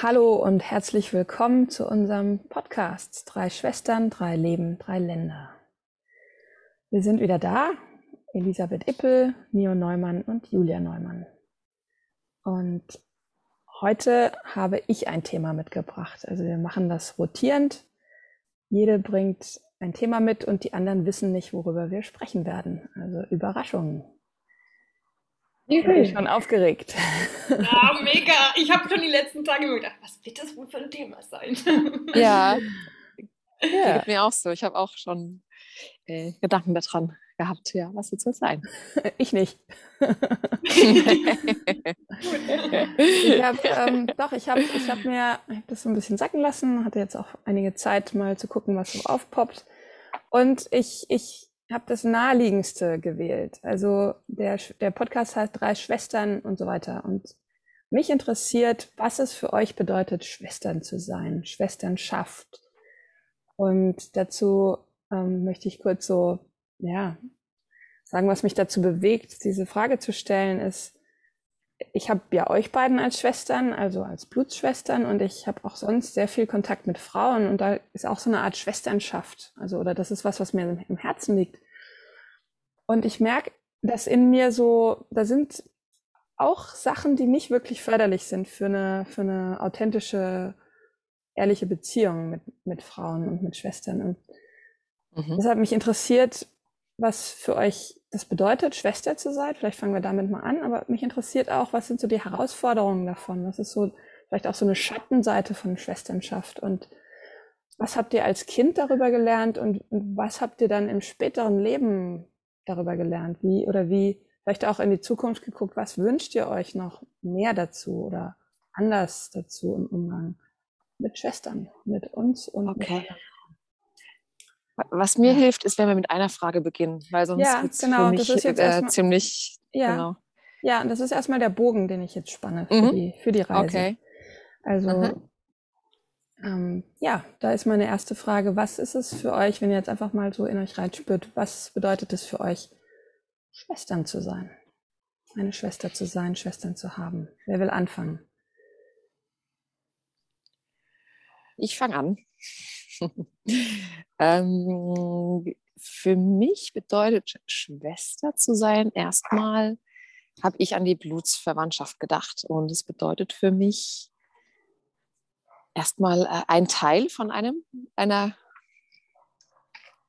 Hallo und herzlich willkommen zu unserem Podcast Drei Schwestern, drei Leben, drei Länder. Wir sind wieder da, Elisabeth Ippel, Nio Neumann und Julia Neumann. Und heute habe ich ein Thema mitgebracht. Also wir machen das rotierend. Jede bringt ein Thema mit und die anderen wissen nicht, worüber wir sprechen werden. Also Überraschungen. Ich bin schon aufgeregt. Ja, mega. Ich habe schon die letzten Tage gedacht, was wird das wohl für ein Thema sein? Ja, ja. geht mir auch so. Ich habe auch schon äh, Gedanken daran gehabt, ja, was wird es sein? Ich nicht. ich habe ähm, doch, ich habe ich hab mir hab das so ein bisschen sacken lassen, hatte jetzt auch einige Zeit mal zu gucken, was so aufpoppt. Und ich, ich habe das naheliegendste gewählt. Also der, der Podcast heißt Drei Schwestern und so weiter. Und mich interessiert, was es für euch bedeutet, Schwestern zu sein, Schwesternschaft. Und dazu ähm, möchte ich kurz so, ja, sagen, was mich dazu bewegt, diese Frage zu stellen, ist, ich habe ja euch beiden als Schwestern, also als Blutsschwestern und ich habe auch sonst sehr viel Kontakt mit Frauen und da ist auch so eine Art Schwesternschaft. Also, oder das ist was, was mir im Herzen liegt. Und ich merke, dass in mir so, da sind auch Sachen, die nicht wirklich förderlich sind für eine, für eine authentische, ehrliche Beziehung mit, mit Frauen und mit Schwestern. Und mhm. deshalb mich interessiert, was für euch das bedeutet, Schwester zu sein. Vielleicht fangen wir damit mal an, aber mich interessiert auch, was sind so die Herausforderungen davon? Was ist so vielleicht auch so eine Schattenseite von Schwesternschaft? Und was habt ihr als Kind darüber gelernt und, was habt ihr dann im späteren Leben darüber gelernt? Wie oder wie vielleicht auch in die Zukunft geguckt, was wünscht ihr euch noch mehr dazu oder anders dazu im Umgang mit Schwestern, mit uns und okay. Mit was mir hilft, ist, wenn wir mit einer Frage beginnen, weil sonst ja, wird es genau, für mich äh, ziemlich. Ja. Genau. ja, und das ist erstmal der Bogen, den ich jetzt spanne für, mhm. die, für die Reise. Okay. Also, mhm. ähm, ja, da ist meine erste Frage. Was ist es für euch, wenn ihr jetzt einfach mal so in euch reinspürt, was bedeutet es für euch, Schwestern zu sein? Eine Schwester zu sein, Schwestern zu haben. Wer will anfangen? Ich fange an. ähm, für mich bedeutet Schwester zu sein, erstmal habe ich an die Blutsverwandtschaft gedacht. Und es bedeutet für mich erstmal äh, ein Teil von einem, einer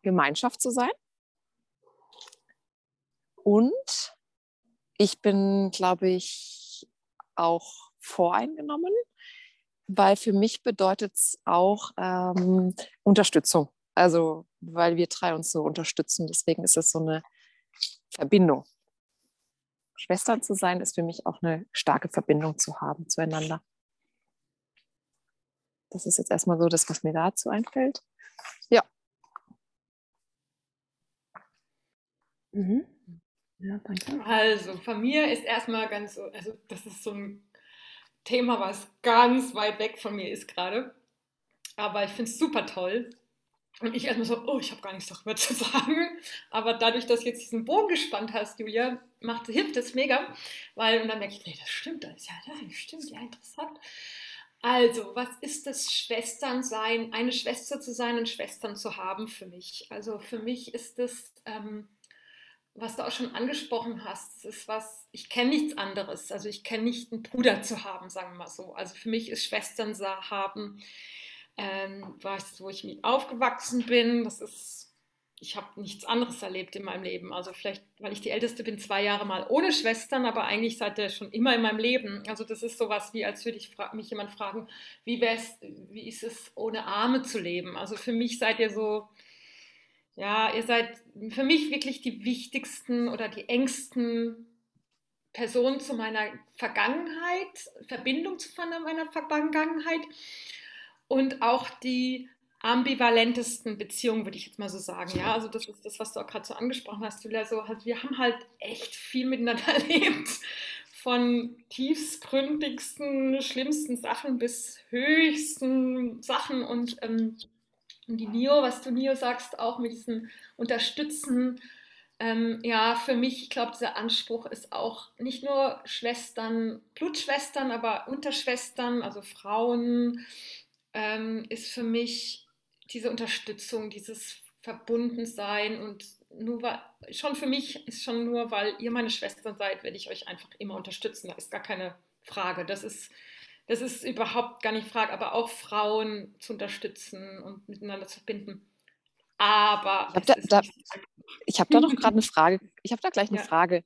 Gemeinschaft zu sein. Und ich bin, glaube ich, auch voreingenommen weil für mich bedeutet es auch ähm, Unterstützung. Also, weil wir drei uns so unterstützen. Deswegen ist es so eine Verbindung. Schwestern zu sein, ist für mich auch eine starke Verbindung zu haben zueinander. Das ist jetzt erstmal so das, was mir dazu einfällt. Ja. Mhm. Ja, danke. Also, von mir ist erstmal ganz so, also das ist so ein Thema, was ganz weit weg von mir ist gerade. Aber ich finde es super toll. Und ich erstmal so, oh, ich habe gar nichts darüber zu sagen. Aber dadurch, dass du jetzt diesen Bogen gespannt hast, Julia, macht, hilft das mega. Weil, und dann merke ich, nee, das stimmt, das ist ja, das stimmt, ja, interessant. Also, was ist das Schwestern sein, eine Schwester zu sein und Schwestern zu haben für mich? Also für mich ist das ähm, was du auch schon angesprochen hast, ist was, ich kenne nichts anderes. Also ich kenne nicht einen Bruder zu haben, sagen wir mal so. Also für mich ist Schwestern haben, ähm, weißt, wo ich mit aufgewachsen bin, das ist, ich habe nichts anderes erlebt in meinem Leben. Also vielleicht, weil ich die Älteste bin, zwei Jahre mal ohne Schwestern, aber eigentlich seit der schon immer in meinem Leben. Also das ist sowas wie, als würde ich mich jemand fragen, wie, wie ist es, ohne Arme zu leben? Also für mich seid ihr so, ja, ihr seid für mich wirklich die wichtigsten oder die engsten Personen zu meiner Vergangenheit, Verbindung zu meiner Vergangenheit und auch die ambivalentesten Beziehungen, würde ich jetzt mal so sagen. Ja, also das ist das, was du auch gerade so angesprochen hast, Julia. So, also wir haben halt echt viel miteinander erlebt. Von tiefstgründigsten, schlimmsten Sachen bis höchsten Sachen und ähm, und die Nio, was du Nio sagst, auch mit diesem Unterstützen, Ähm, ja, für mich, ich glaube, dieser Anspruch ist auch nicht nur Schwestern, Blutschwestern, aber Unterschwestern, also Frauen, ähm, ist für mich diese Unterstützung, dieses Verbundensein und nur weil, schon für mich ist schon nur, weil ihr meine Schwestern seid, werde ich euch einfach immer unterstützen. Da ist gar keine Frage. Das ist, das ist überhaupt gar nicht Frage, aber auch Frauen zu unterstützen und miteinander zu verbinden. Aber ich habe da, da, hab da noch gerade eine Frage. Ich habe da gleich eine ja. Frage.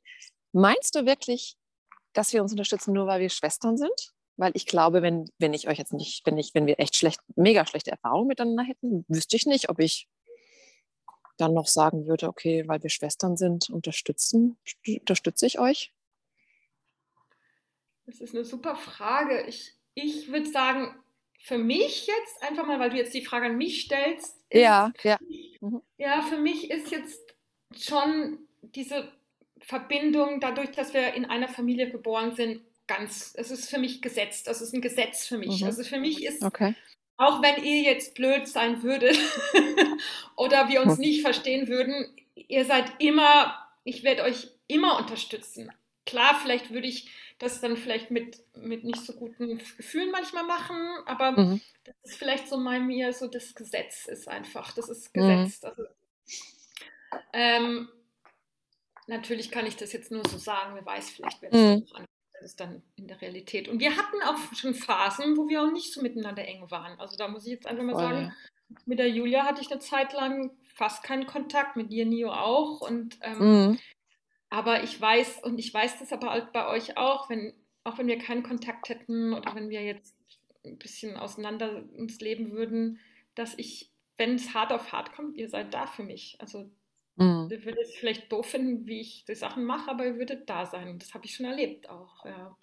Meinst du wirklich, dass wir uns unterstützen, nur weil wir Schwestern sind? Weil ich glaube, wenn, wenn ich euch jetzt nicht, wenn ich, wenn wir echt schlecht, mega schlechte Erfahrungen miteinander hätten, wüsste ich nicht, ob ich dann noch sagen würde, okay, weil wir Schwestern sind, unterstützen, unterstütze ich euch? Das ist eine super Frage. Ich, ich würde sagen, für mich jetzt, einfach mal, weil du jetzt die Frage an mich stellst. Ist, ja, ja. Mhm. Ja, für mich ist jetzt schon diese Verbindung, dadurch, dass wir in einer Familie geboren sind, ganz, es ist für mich gesetzt. Das ist ein Gesetz für mich. Mhm. Also für mich ist, okay. auch wenn ihr jetzt blöd sein würdet oder wir uns nicht verstehen würden, ihr seid immer, ich werde euch immer unterstützen. Klar, vielleicht würde ich das dann vielleicht mit, mit nicht so guten Gefühlen manchmal machen, aber mhm. das ist vielleicht so mal mir so das Gesetz ist einfach, das ist Gesetz. Mhm. Also, ähm, natürlich kann ich das jetzt nur so sagen, wer weiß, vielleicht wird es mhm. noch ist dann in der Realität. Und wir hatten auch schon Phasen, wo wir auch nicht so miteinander eng waren. Also da muss ich jetzt einfach mal oh, sagen, mit der Julia hatte ich eine Zeit lang fast keinen Kontakt, mit dir, Nio, auch. Und ähm, mhm. Aber ich weiß, und ich weiß das aber halt bei euch auch, wenn, auch wenn wir keinen Kontakt hätten oder wenn wir jetzt ein bisschen auseinander uns leben würden, dass ich, wenn es hart auf hart kommt, ihr seid da für mich. Also mhm. ihr würdet es vielleicht doof finden, wie ich die Sachen mache, aber ihr würdet da sein. Das habe ich schon erlebt auch, ja.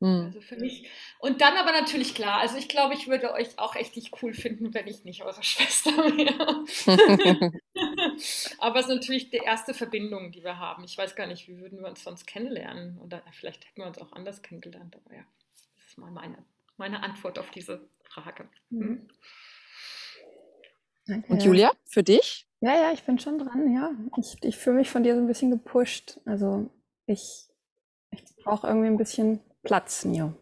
Mhm. Also für mich. Und dann aber natürlich klar, also ich glaube, ich würde euch auch echt nicht cool finden, wenn ich nicht eure Schwester wäre. aber es ist natürlich die erste Verbindung, die wir haben. Ich weiß gar nicht, wie würden wir uns sonst kennenlernen? Oder vielleicht hätten wir uns auch anders kennengelernt. Aber ja, das ist mal meine, meine Antwort auf diese Frage. Mhm. Danke. Und Julia, für dich? Ja, ja, ich bin schon dran, ja. Ich, ich fühle mich von dir so ein bisschen gepusht. Also ich, ich brauche irgendwie ein bisschen Platz, Nio.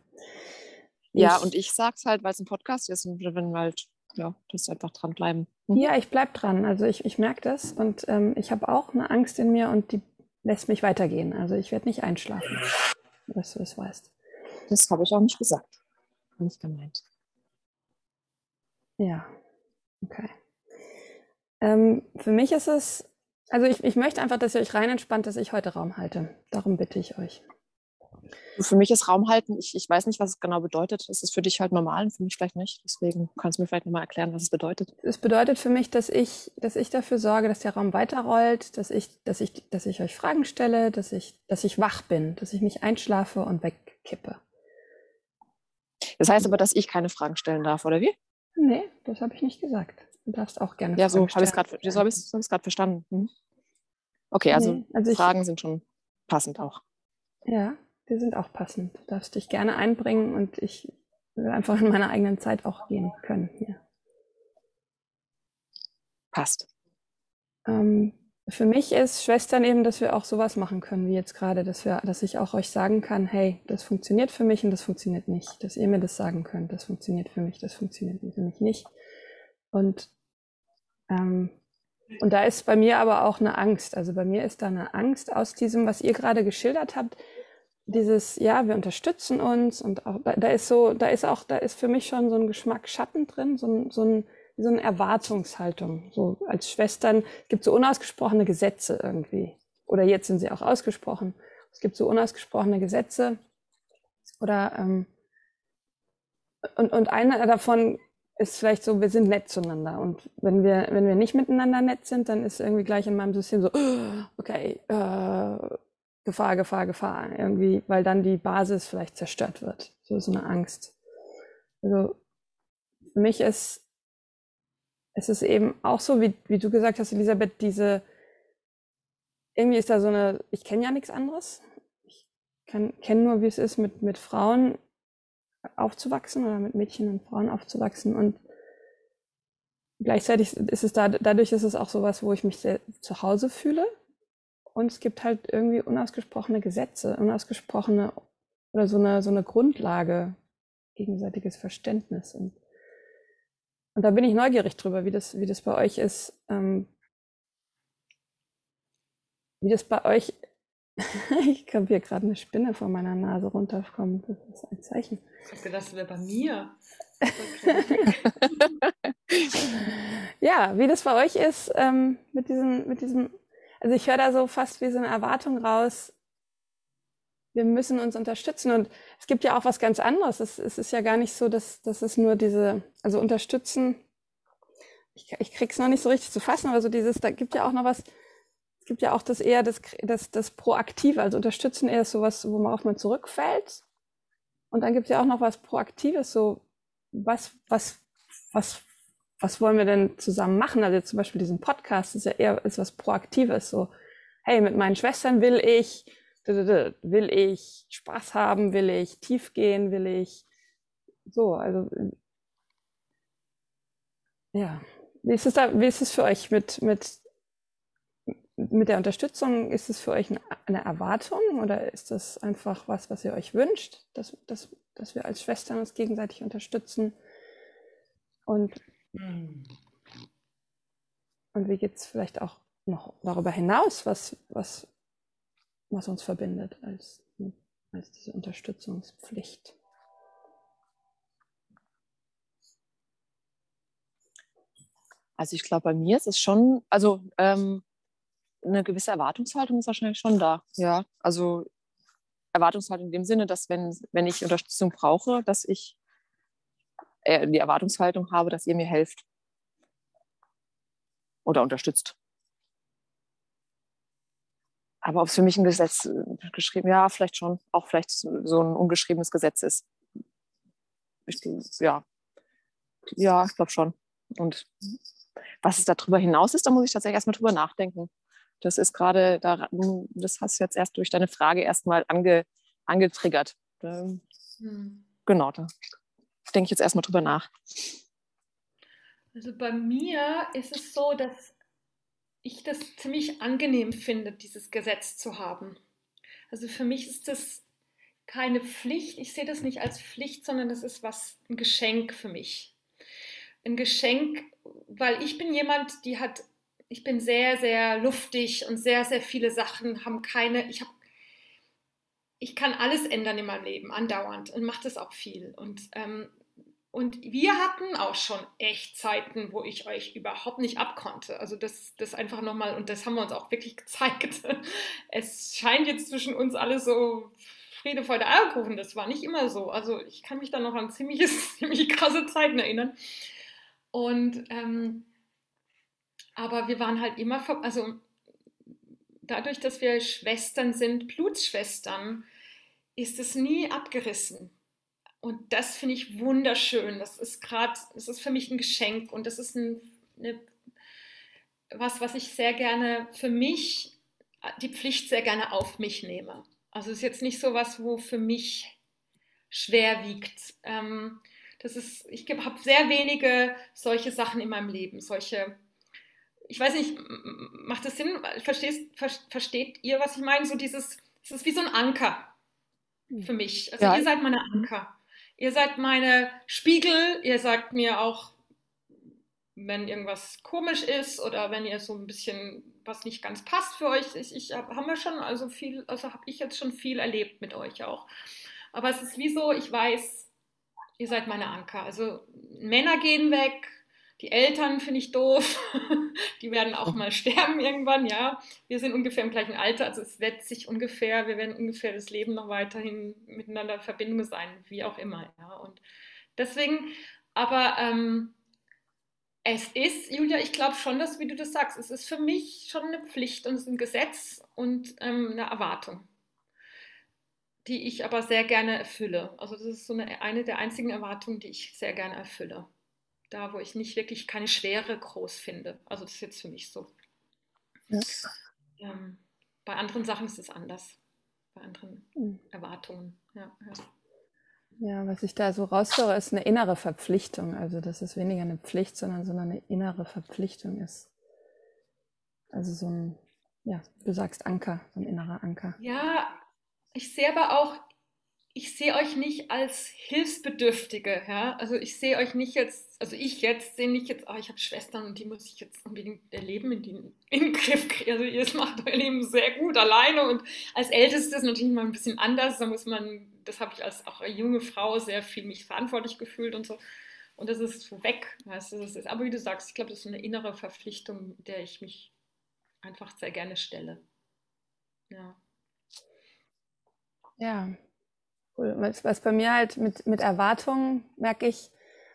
Ja, und ich sage es halt, weil es ein Podcast ist und wenn halt, ja, das einfach dranbleiben. Mhm. Ja, ich bleibe dran. Also ich, ich merke das und ähm, ich habe auch eine Angst in mir und die lässt mich weitergehen. Also ich werde nicht einschlafen, dass du das weißt. Das habe ich auch nicht gesagt. Nicht gemeint. Ja, okay. Ähm, für mich ist es, also ich, ich möchte einfach, dass ihr euch rein entspannt, dass ich heute Raum halte. Darum bitte ich euch. Für mich ist Raum halten, ich, ich weiß nicht, was es genau bedeutet. Es ist für dich halt normal und für mich vielleicht nicht. Deswegen kannst du mir vielleicht nochmal erklären, was es bedeutet. Es bedeutet für mich, dass ich, dass ich dafür sorge, dass der Raum weiterrollt, dass ich, dass ich, dass ich euch Fragen stelle, dass ich, dass ich wach bin, dass ich nicht einschlafe und wegkippe. Das heißt aber, dass ich keine Fragen stellen darf, oder wie? Nee, das habe ich nicht gesagt. Du darfst auch gerne ja, Fragen so stellen. Ja, so habe ich es gerade verstanden. Hm. Okay, also, nee, also Fragen ich, sind schon passend auch. Ja, die sind auch passend. Du darfst dich gerne einbringen und ich will einfach in meiner eigenen Zeit auch gehen können hier. Passt. Ähm, für mich ist Schwestern eben, dass wir auch sowas machen können, wie jetzt gerade, dass wir, dass ich auch euch sagen kann, hey, das funktioniert für mich und das funktioniert nicht. Dass ihr mir das sagen könnt, das funktioniert für mich, das funktioniert für mich nicht. Und ähm, und da ist bei mir aber auch eine Angst. Also bei mir ist da eine Angst aus diesem, was ihr gerade geschildert habt, dieses, ja, wir unterstützen uns und auch, da, da, ist so, da ist auch, da ist für mich schon so ein Geschmack Schatten drin, so, ein, so, ein, so eine Erwartungshaltung. So als Schwestern, es gibt so unausgesprochene Gesetze irgendwie. Oder jetzt sind sie auch ausgesprochen. Es gibt so unausgesprochene Gesetze. Oder ähm, und, und einer davon ist vielleicht so, wir sind nett zueinander. Und wenn wir, wenn wir nicht miteinander nett sind, dann ist irgendwie gleich in meinem System so, okay, äh, Gefahr, Gefahr, Gefahr, irgendwie, weil dann die Basis vielleicht zerstört wird. So ist eine Angst. Also für mich ist es ist eben auch so, wie, wie du gesagt hast, Elisabeth, diese, irgendwie ist da so eine, ich kenne ja nichts anderes. Ich kenne nur, wie es ist, mit, mit Frauen aufzuwachsen oder mit Mädchen und Frauen aufzuwachsen. Und gleichzeitig ist es da, dadurch ist es auch sowas, wo ich mich sehr zu Hause fühle und es gibt halt irgendwie unausgesprochene Gesetze, unausgesprochene oder so eine, so eine Grundlage, gegenseitiges Verständnis. Und, und da bin ich neugierig drüber, wie das, wie das bei euch ist, ähm, wie das bei euch, ich habe hier gerade eine Spinne vor meiner Nase runterkommen, das ist ein Zeichen. Ich habe gedacht, das wäre bei mir. ja, wie das bei euch ist ähm, mit, diesem, mit diesem, also ich höre da so fast wie so eine Erwartung raus, wir müssen uns unterstützen. Und es gibt ja auch was ganz anderes. Es, es ist ja gar nicht so, dass, dass es nur diese, also unterstützen, ich, ich krieg's noch nicht so richtig zu fassen, aber so dieses, da gibt ja auch noch was, es gibt ja auch das eher das, das, das Proaktive, also unterstützen eher sowas, wo man zurückfällt. Und dann gibt es ja auch noch was Proaktives, so was, was, was, was wollen wir denn zusammen machen? Also zum Beispiel diesen Podcast ist ja eher ist was Proaktives, so, hey, mit meinen Schwestern will ich will ich Spaß haben, will ich tief gehen, will ich so, also ja. Wie ist es da, wie ist es für euch mit, mit, mit der Unterstützung? Ist es für euch eine Erwartung oder ist das einfach was, was ihr euch wünscht, dass, dass, dass wir als Schwestern uns gegenseitig unterstützen? Und. Und wie geht es vielleicht auch noch darüber hinaus? Was, was, was uns verbindet als, als diese Unterstützungspflicht. Also ich glaube, bei mir ist es schon, also ähm, eine gewisse Erwartungshaltung ist wahrscheinlich schon da. Ja, also Erwartungshaltung in dem Sinne, dass wenn, wenn ich Unterstützung brauche, dass ich äh, die Erwartungshaltung habe, dass ihr mir helft oder unterstützt. Aber ob es für mich ein Gesetz äh, geschrieben, ja, vielleicht schon, auch vielleicht so ein ungeschriebenes Gesetz ist. Ich, ja, ja, ich glaube schon. Und was es darüber hinaus ist, da muss ich tatsächlich erstmal drüber nachdenken. Das ist gerade, das hast du jetzt erst durch deine Frage erstmal ange, angetriggert. Hm. Genau, da denke ich jetzt erstmal drüber nach. Also bei mir ist es so, dass ich das ziemlich angenehm finde, dieses Gesetz zu haben. Also für mich ist das keine Pflicht. Ich sehe das nicht als Pflicht, sondern das ist was ein Geschenk für mich. Ein Geschenk, weil ich bin jemand, die hat, ich bin sehr, sehr luftig und sehr, sehr viele Sachen haben keine, ich habe ich kann alles ändern in meinem Leben, andauernd und mache das auch viel. Und ähm, und wir hatten auch schon echt Zeiten, wo ich euch überhaupt nicht abkonnte. Also das, das einfach nochmal, und das haben wir uns auch wirklich gezeigt. Es scheint jetzt zwischen uns alles so Friede, Freude, Eierkuchen. Das war nicht immer so. Also ich kann mich da noch an ziemliches, ziemlich krasse Zeiten erinnern. Und ähm, aber wir waren halt immer, also dadurch, dass wir Schwestern sind, Blutsschwestern, ist es nie abgerissen. Und das finde ich wunderschön. Das ist gerade, das ist für mich ein Geschenk und das ist ein, eine, was, was ich sehr gerne für mich, die Pflicht sehr gerne auf mich nehme. Also es ist jetzt nicht so was, wo für mich schwer wiegt. Ähm, das ist, ich habe sehr wenige solche Sachen in meinem Leben, solche, ich weiß nicht, macht das Sinn? Verstehst, versteht ihr, was ich meine? So dieses, es ist wie so ein Anker für mich. Also ja. ihr seid meine Anker. Ihr seid meine Spiegel, ihr sagt mir auch, wenn irgendwas komisch ist oder wenn ihr so ein bisschen was nicht ganz passt für euch. Ich, ich haben wir schon also viel, also habe ich jetzt schon viel erlebt mit euch auch. Aber es ist wie so, ich weiß, ihr seid meine Anker. Also Männer gehen weg, die Eltern finde ich doof. die werden auch mal sterben irgendwann, ja. Wir sind ungefähr im gleichen Alter, also es wird sich ungefähr, wir werden ungefähr das Leben noch weiterhin miteinander in Verbindung sein, wie auch immer, ja. Und deswegen, aber ähm, es ist, Julia, ich glaube schon, dass, wie du das sagst, es ist für mich schon eine Pflicht und es ist ein Gesetz und ähm, eine Erwartung, die ich aber sehr gerne erfülle. Also das ist so eine, eine der einzigen Erwartungen, die ich sehr gerne erfülle da, wo ich nicht wirklich keine Schwere groß finde. Also das ist jetzt für mich so. Ja. Ähm, bei anderen Sachen ist es anders. Bei anderen mhm. Erwartungen. Ja, ja. ja, was ich da so raushöre, ist eine innere Verpflichtung. Also dass es weniger eine Pflicht, sondern, sondern eine innere Verpflichtung ist. Also so ein, ja, du sagst Anker, so ein innerer Anker. Ja, ich sehe aber auch, ich sehe euch nicht als Hilfsbedürftige, ja. Also ich sehe euch nicht jetzt, also ich jetzt sehe nicht jetzt, oh, ich habe Schwestern und die muss ich jetzt unbedingt erleben, in den, in den Griff kriegen. Also ihr macht euer Leben sehr gut alleine und als Älteste ist natürlich mal ein bisschen anders. Da muss man, das habe ich als auch junge Frau sehr viel mich verantwortlich gefühlt und so. Und das ist weg, weißt du, das ist, aber wie du sagst, ich glaube, das ist eine innere Verpflichtung, der ich mich einfach sehr gerne stelle. Ja. Ja, cool. Was, was bei mir halt mit, mit Erwartungen merke ich,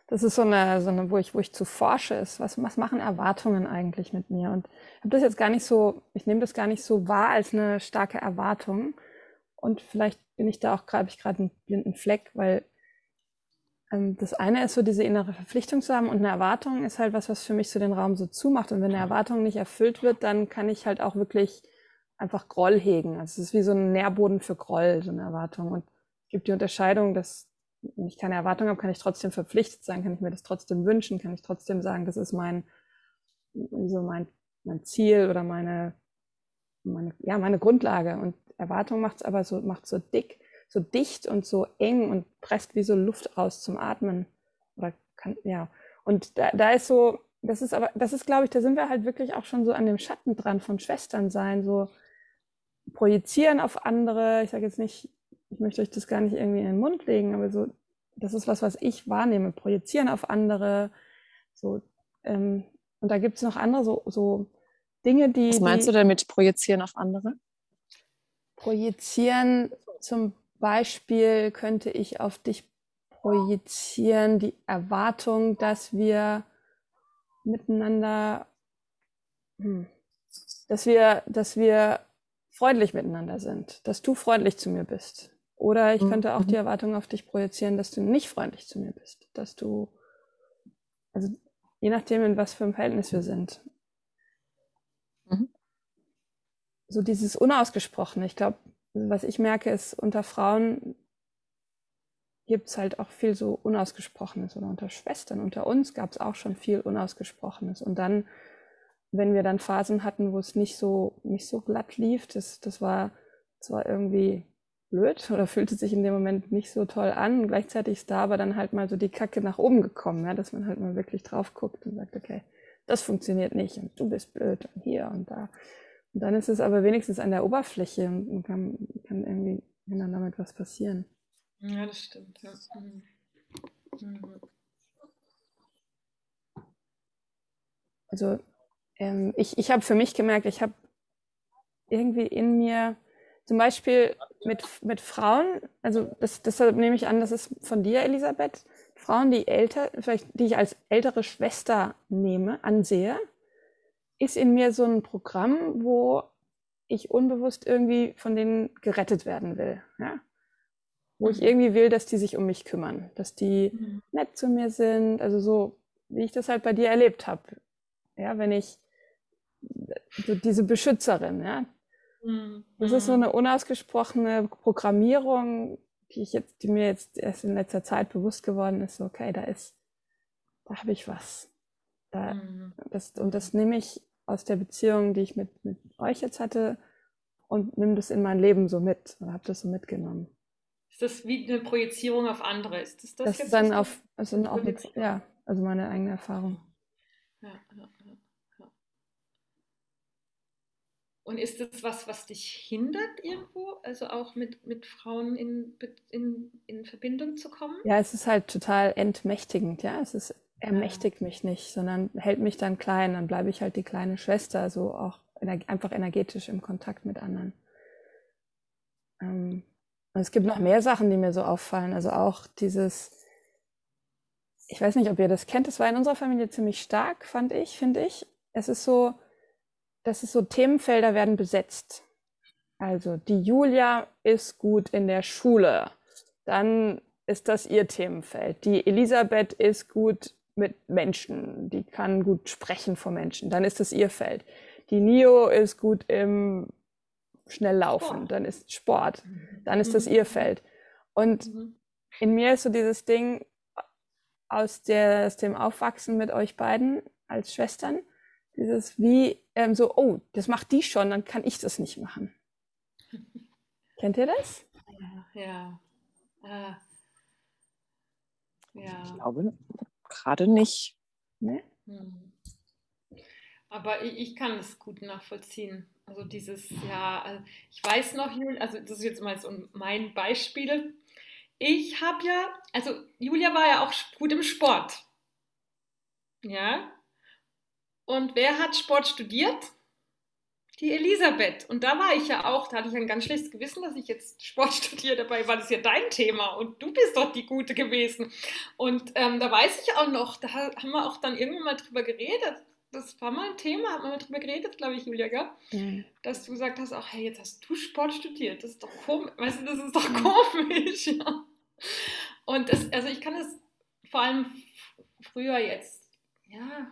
das ist so eine, so eine, wo ich, wo ich zu forsche ist. Was, was machen Erwartungen eigentlich mit mir? Und ich habe das jetzt gar nicht so, ich nehme das gar nicht so wahr als eine starke Erwartung. Und vielleicht bin ich da auch gerade, ich gerade einen blinden Fleck, weil ähm, das eine ist so diese innere Verpflichtung zu haben und eine Erwartung ist halt was, was für mich so den Raum so zumacht. Und wenn eine Erwartung nicht erfüllt wird, dann kann ich halt auch wirklich einfach Groll hegen. Also es ist wie so ein Nährboden für Groll, so eine Erwartung. Und gibt die Unterscheidung, dass wenn ich keine Erwartung habe, kann ich trotzdem verpflichtet sein, kann ich mir das trotzdem wünschen, kann ich trotzdem sagen, das ist mein, so mein, mein Ziel oder meine, meine, ja, meine Grundlage. Und Erwartung macht es aber so, macht so dick so dicht und so eng und presst wie so Luft raus zum Atmen. Oder kann, ja. Und da, da ist so, das ist aber, das ist, glaube ich, da sind wir halt wirklich auch schon so an dem Schatten dran von Schwestern sein, so projizieren auf andere. Ich sage jetzt nicht, ich möchte euch das gar nicht irgendwie in den Mund legen, aber so, das ist was, was ich wahrnehme. Projizieren auf andere. So, ähm, und da gibt es noch andere so, so Dinge, die. Was meinst die, du denn mit projizieren auf andere? Projizieren zum Beispiel könnte ich auf dich projizieren, die Erwartung, dass wir miteinander, hm, dass wir, dass wir freundlich miteinander sind, dass du freundlich zu mir bist. Oder ich könnte auch die mhm. Erwartung auf dich projizieren, dass du nicht freundlich zu mir bist, dass du, also je nachdem, in was für einem Verhältnis wir sind. Mhm. So dieses Unausgesprochene. Ich glaube, was ich merke, ist, unter Frauen gibt es halt auch viel so Unausgesprochenes oder unter Schwestern. Unter uns gab es auch schon viel Unausgesprochenes. Und dann, wenn wir dann Phasen hatten, wo es nicht so, nicht so glatt lief, das, das war, das war irgendwie blöd oder fühlte sich in dem Moment nicht so toll an. Und gleichzeitig ist da aber dann halt mal so die Kacke nach oben gekommen, ja, dass man halt mal wirklich drauf guckt und sagt, okay, das funktioniert nicht und du bist blöd und hier und da. Und dann ist es aber wenigstens an der Oberfläche und kann, kann irgendwie dann damit was passieren. Ja, das stimmt. Ja. Mhm. Mhm. Also ähm, ich, ich habe für mich gemerkt, ich habe irgendwie in mir zum Beispiel mit, mit Frauen, also das, deshalb nehme ich an, das ist von dir, Elisabeth, Frauen, die älter, vielleicht die ich als ältere Schwester nehme, ansehe, ist in mir so ein Programm, wo ich unbewusst irgendwie von denen gerettet werden will. Ja? Wo ich irgendwie will, dass die sich um mich kümmern, dass die mhm. nett zu mir sind, also so, wie ich das halt bei dir erlebt habe. Ja, wenn ich so diese Beschützerin, ja. Mhm. Das ist so eine unausgesprochene Programmierung, die ich jetzt, die mir jetzt erst in letzter Zeit bewusst geworden ist, okay, da ist, da habe ich was. Da, mhm. das, und das nehme ich aus der Beziehung, die ich mit, mit euch jetzt hatte und nimm das in mein Leben so mit oder habe das so mitgenommen. Ist das wie eine Projizierung auf andere? Ist das das, das jetzt? dann auf, also auch mit, ja, also meine eigene Erfahrung. Ja, ja, Und ist das was, was dich hindert irgendwo, also auch mit, mit Frauen in, in, in Verbindung zu kommen? Ja, es ist halt total entmächtigend, ja. Es ist ermächtigt mich nicht, sondern hält mich dann klein. Dann bleibe ich halt die kleine Schwester, so auch einfach energetisch im Kontakt mit anderen. Ähm, und es gibt noch mehr Sachen, die mir so auffallen. Also auch dieses, ich weiß nicht, ob ihr das kennt, das war in unserer Familie ziemlich stark, fand ich, finde ich. Es ist so, dass es so Themenfelder werden besetzt. Also die Julia ist gut in der Schule. Dann ist das ihr Themenfeld. Die Elisabeth ist gut mit Menschen, die kann gut sprechen vor Menschen, dann ist das ihr Feld. Die Nio ist gut im Schnelllaufen, dann ist Sport, dann ist das mhm. ihr Feld. Und mhm. in mir ist so dieses Ding aus, der, aus dem Aufwachsen mit euch beiden als Schwestern, Dieses wie ähm, so, oh, das macht die schon, dann kann ich das nicht machen. Kennt ihr das? Ja, ja. Ah. ja. Ich glaube gerade nicht. Ne? Hm. Aber ich, ich, kann es gut nachvollziehen. Also dieses, ja, also ich weiß noch, also das ist jetzt mal so mein Beispiel. Ich habe ja, also Julia war ja auch gut im Sport. Ja. Und wer hat Sport studiert? Die Elisabeth. Und da war ich ja auch, da hatte ich ein ganz schlechtes Gewissen, dass ich jetzt Sport studiere. Dabei war das ja dein Thema und du bist doch die Gute gewesen. Und ähm, da weiß ich auch noch, da haben wir auch dann irgendwann mal drüber geredet. Das war mal ein Thema, haben wir mal drüber geredet, glaube ich, Julia, gell? Mhm. Dass du gesagt hast, ach hey, jetzt hast du Sport studiert. Das ist doch komisch. Weißt du, das ist doch komisch. Ja. Und das, also ich kann es vor allem früher jetzt, ja,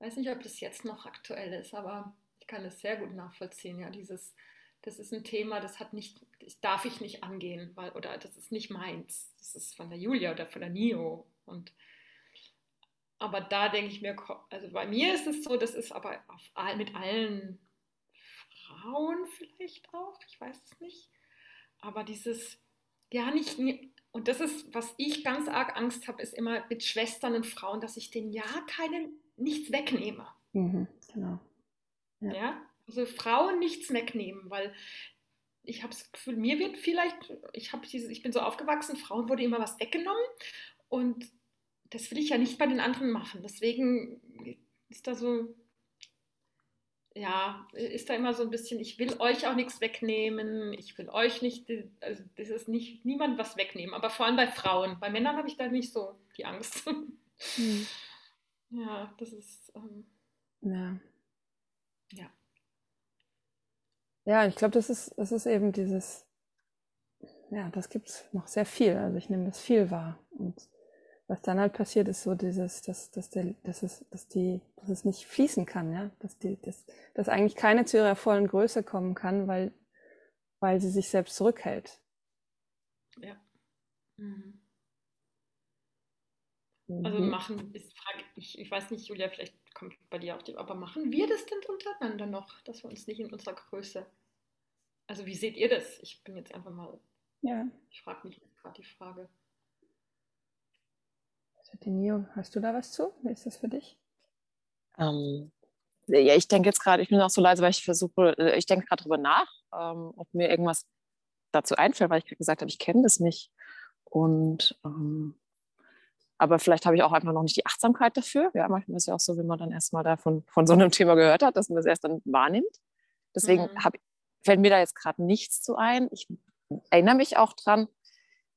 weiß nicht, ob das jetzt noch aktuell ist, aber ich kann es sehr gut nachvollziehen. Ja, dieses, das ist ein Thema, das hat nicht, das darf ich nicht angehen, weil, oder das ist nicht meins. Das ist von der Julia oder von der Nio. Und aber da denke ich mir, also bei mir ist es so, das ist aber auf, mit allen Frauen vielleicht auch, ich weiß es nicht. Aber dieses, ja, nicht, und das ist, was ich ganz arg Angst habe, ist immer mit Schwestern und Frauen, dass ich denen ja keinen, nichts wegnehme. Mhm, genau. Ja. ja. Also Frauen nichts wegnehmen, weil ich habe das Gefühl, mir wird vielleicht, ich, diese, ich bin so aufgewachsen, Frauen wurde immer was weggenommen und das will ich ja nicht bei den anderen machen. Deswegen ist da so, ja, ist da immer so ein bisschen, ich will euch auch nichts wegnehmen, ich will euch nicht, also das ist nicht niemand was wegnehmen, aber vor allem bei Frauen. Bei Männern habe ich da nicht so die Angst. Hm. Ja, das ist. Ähm, ja. Ja. Ja, ich glaube, das ist, das ist eben dieses, ja, das gibt es noch sehr viel. Also ich nehme das viel wahr. Und was dann halt passiert, ist so dieses, dass, dass, der, dass, es, dass, die, dass es nicht fließen kann, ja, dass, die, dass, dass eigentlich keine zu ihrer vollen Größe kommen kann, weil, weil sie sich selbst zurückhält. Ja. Mhm. Also mhm. machen, ist Frage, ich, ich weiß nicht, Julia, vielleicht kommt bei dir auch die, aber machen wir das denn untereinander noch, dass wir uns nicht in unserer Größe, also wie seht ihr das? Ich bin jetzt einfach mal, ja. ich frage mich gerade die Frage. Denio, hast du da was zu? Wie ist das für dich? Ähm, ja, ich denke jetzt gerade, ich bin auch so leise, weil ich versuche, äh, ich denke gerade darüber nach, ähm, ob mir irgendwas dazu einfällt, weil ich gesagt habe, ich kenne das nicht. Und ähm, aber vielleicht habe ich auch einfach noch nicht die Achtsamkeit dafür. Ja, manchmal ist es ja auch so, wenn man dann erstmal davon von so einem Thema gehört hat, dass man das erst dann wahrnimmt. Deswegen mhm. hab, fällt mir da jetzt gerade nichts zu ein. Ich erinnere mich auch dran,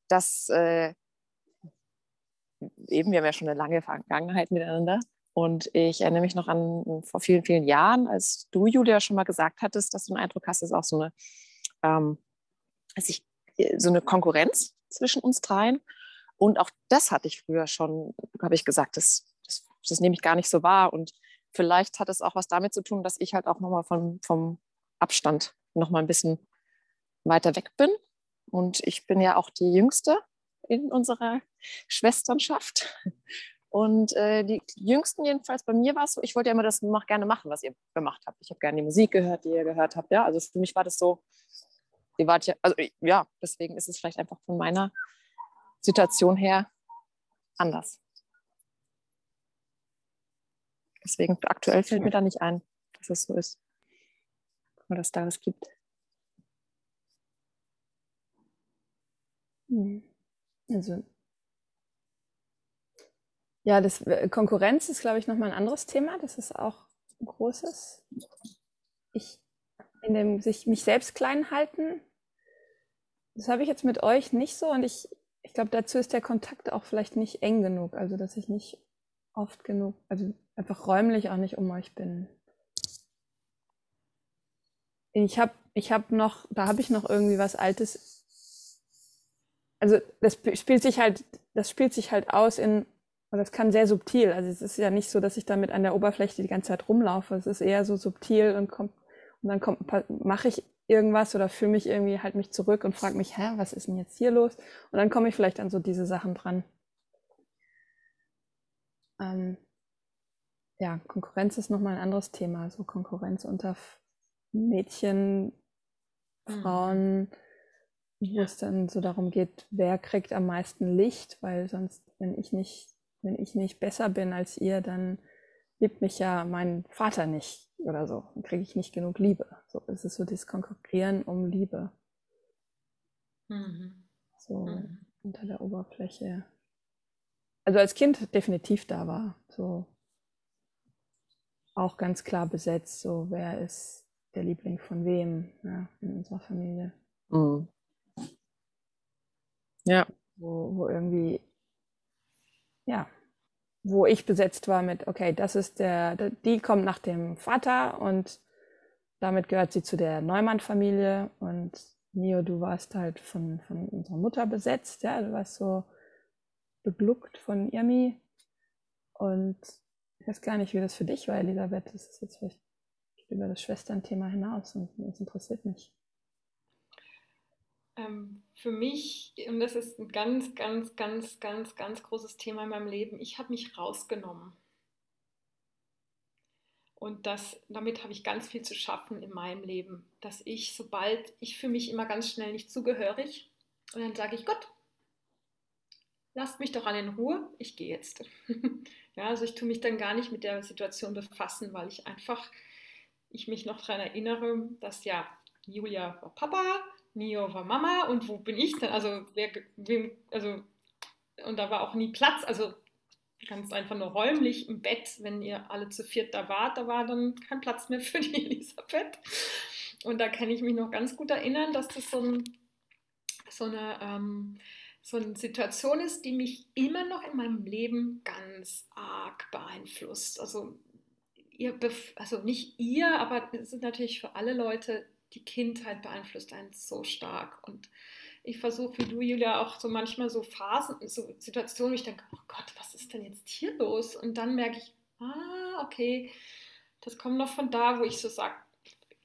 dass äh, eben, wir haben ja schon eine lange Vergangenheit miteinander. Und ich erinnere mich noch an vor vielen, vielen Jahren, als du, Julia, schon mal gesagt hattest, dass du einen Eindruck hast, dass auch so eine, ähm, ich, so eine Konkurrenz zwischen uns dreien. Und auch das hatte ich früher schon, habe ich gesagt, das, das, das, nehme ich gar nicht so wahr. Und vielleicht hat es auch was damit zu tun, dass ich halt auch nochmal vom, vom Abstand nochmal ein bisschen weiter weg bin. Und ich bin ja auch die Jüngste in unserer Schwesternschaft. Und äh, die Jüngsten jedenfalls, bei mir war es so, ich wollte ja immer das noch gerne machen, was ihr gemacht habt. Ich habe gerne die Musik gehört, die ihr gehört habt. Ja, also für mich war das so, ihr wart ja, also ja, deswegen ist es vielleicht einfach von meiner Situation her anders. Deswegen aktuell fällt mir da nicht ein, dass es so ist. Oder dass da was gibt. Mhm. Also ja, das äh, Konkurrenz ist, glaube ich, nochmal ein anderes Thema. Das ist auch ein großes. Ich in dem sich mich selbst klein halten. Das habe ich jetzt mit euch nicht so und ich, ich glaube, dazu ist der Kontakt auch vielleicht nicht eng genug. Also, dass ich nicht oft genug, also einfach räumlich auch nicht um euch bin. Ich habe ich hab noch, da habe ich noch irgendwie was Altes also das spielt sich halt, das spielt sich halt aus in, und das kann sehr subtil. Also es ist ja nicht so, dass ich damit an der Oberfläche die ganze Zeit rumlaufe. Es ist eher so subtil und kommt, und dann kommt, mache ich irgendwas oder fühle mich irgendwie halt mich zurück und frage mich, hä, was ist denn jetzt hier los? Und dann komme ich vielleicht an so diese Sachen dran. Ähm, ja, Konkurrenz ist nochmal ein anderes Thema. So Konkurrenz unter Mädchen, mhm. Frauen, mhm. wo es dann so darum geht, wer kriegt am meisten Licht, weil sonst, wenn ich nicht, wenn ich nicht besser bin als ihr, dann liebt mich ja mein Vater nicht oder so. Dann kriege ich nicht genug Liebe. So es ist so dieses Konkurrieren um Liebe. Mhm. So mhm. unter der Oberfläche. Also als Kind definitiv da war. So auch ganz klar besetzt, so wer ist der Liebling von wem ja, in unserer Familie. Mhm. Ja. Wo, wo irgendwie, ja, wo ich besetzt war mit, okay, das ist der, die kommt nach dem Vater und damit gehört sie zu der Neumann-Familie und Nio, du warst halt von, von unserer Mutter besetzt, ja, du warst so begluckt von Irmi und ich weiß gar nicht, wie das für dich war, Elisabeth, das ist jetzt vielleicht über das Schwesternthema hinaus und das interessiert mich. Ähm, für mich, und das ist ein ganz, ganz, ganz, ganz, ganz großes Thema in meinem Leben, ich habe mich rausgenommen. Und das, damit habe ich ganz viel zu schaffen in meinem Leben, dass ich, sobald ich für mich immer ganz schnell nicht zugehörig, und dann sage ich, Gott, lasst mich doch alle in Ruhe, ich gehe jetzt. ja, also ich tue mich dann gar nicht mit der Situation befassen, weil ich einfach, ich mich noch daran erinnere, dass ja, Julia war Papa, Nio war Mama und wo bin ich denn? Also, wer, wem, also, und da war auch nie Platz, also ganz einfach nur räumlich im Bett, wenn ihr alle zu viert da wart, da war dann kein Platz mehr für die Elisabeth. Und da kann ich mich noch ganz gut erinnern, dass das so, ein, so, eine, ähm, so eine Situation ist, die mich immer noch in meinem Leben ganz arg beeinflusst. Also, ihr, also nicht ihr, aber es ist natürlich für alle Leute die Kindheit beeinflusst einen so stark. Und ich versuche, wie du, Julia, auch so manchmal so Phasen, so Situationen, wo ich denke, oh Gott, was ist denn jetzt hier los? Und dann merke ich, ah, okay, das kommt noch von da, wo ich so sage,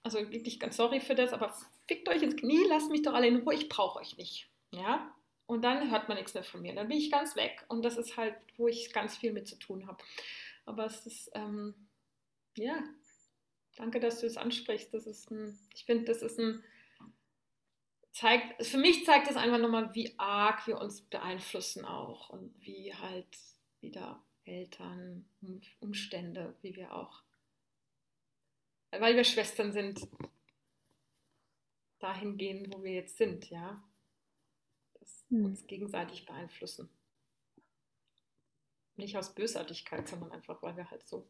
also wirklich ganz sorry für das, aber fickt euch ins Knie, lasst mich doch alle in Ruhe, ich brauche euch nicht. Ja? Und dann hört man nichts mehr von mir. Dann bin ich ganz weg. Und das ist halt, wo ich ganz viel mit zu tun habe. Aber es ist, ähm, ja, Danke, dass du es ansprichst. Das ist ein, ich finde, das ist ein, zeigt, für mich zeigt das einfach nochmal, wie arg wir uns beeinflussen auch und wie halt wieder Eltern, Umstände, wie wir auch, weil wir Schwestern sind, dahin gehen, wo wir jetzt sind, ja. Das hm. uns gegenseitig beeinflussen. Nicht aus Bösartigkeit, sondern einfach, weil wir halt so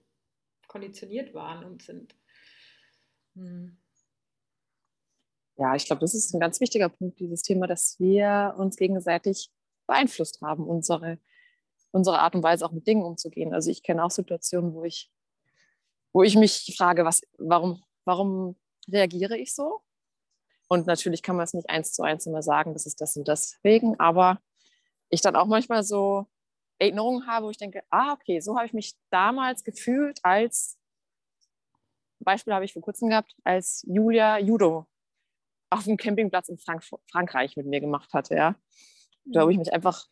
konditioniert waren und sind. Hm. Ja, ich glaube, das ist ein ganz wichtiger Punkt, dieses Thema, dass wir uns gegenseitig beeinflusst haben, unsere, unsere Art und Weise auch mit Dingen umzugehen. Also ich kenne auch Situationen, wo ich, wo ich mich frage, was, warum, warum reagiere ich so? Und natürlich kann man es nicht eins zu eins immer sagen, das ist das und deswegen, aber ich dann auch manchmal so Erinnerungen habe, wo ich denke, ah, okay, so habe ich mich damals gefühlt, als Beispiel habe ich vor kurzem gehabt, als Julia Judo auf dem Campingplatz in Frank Frankreich mit mir gemacht hatte, ja. Da wo ich mich einfach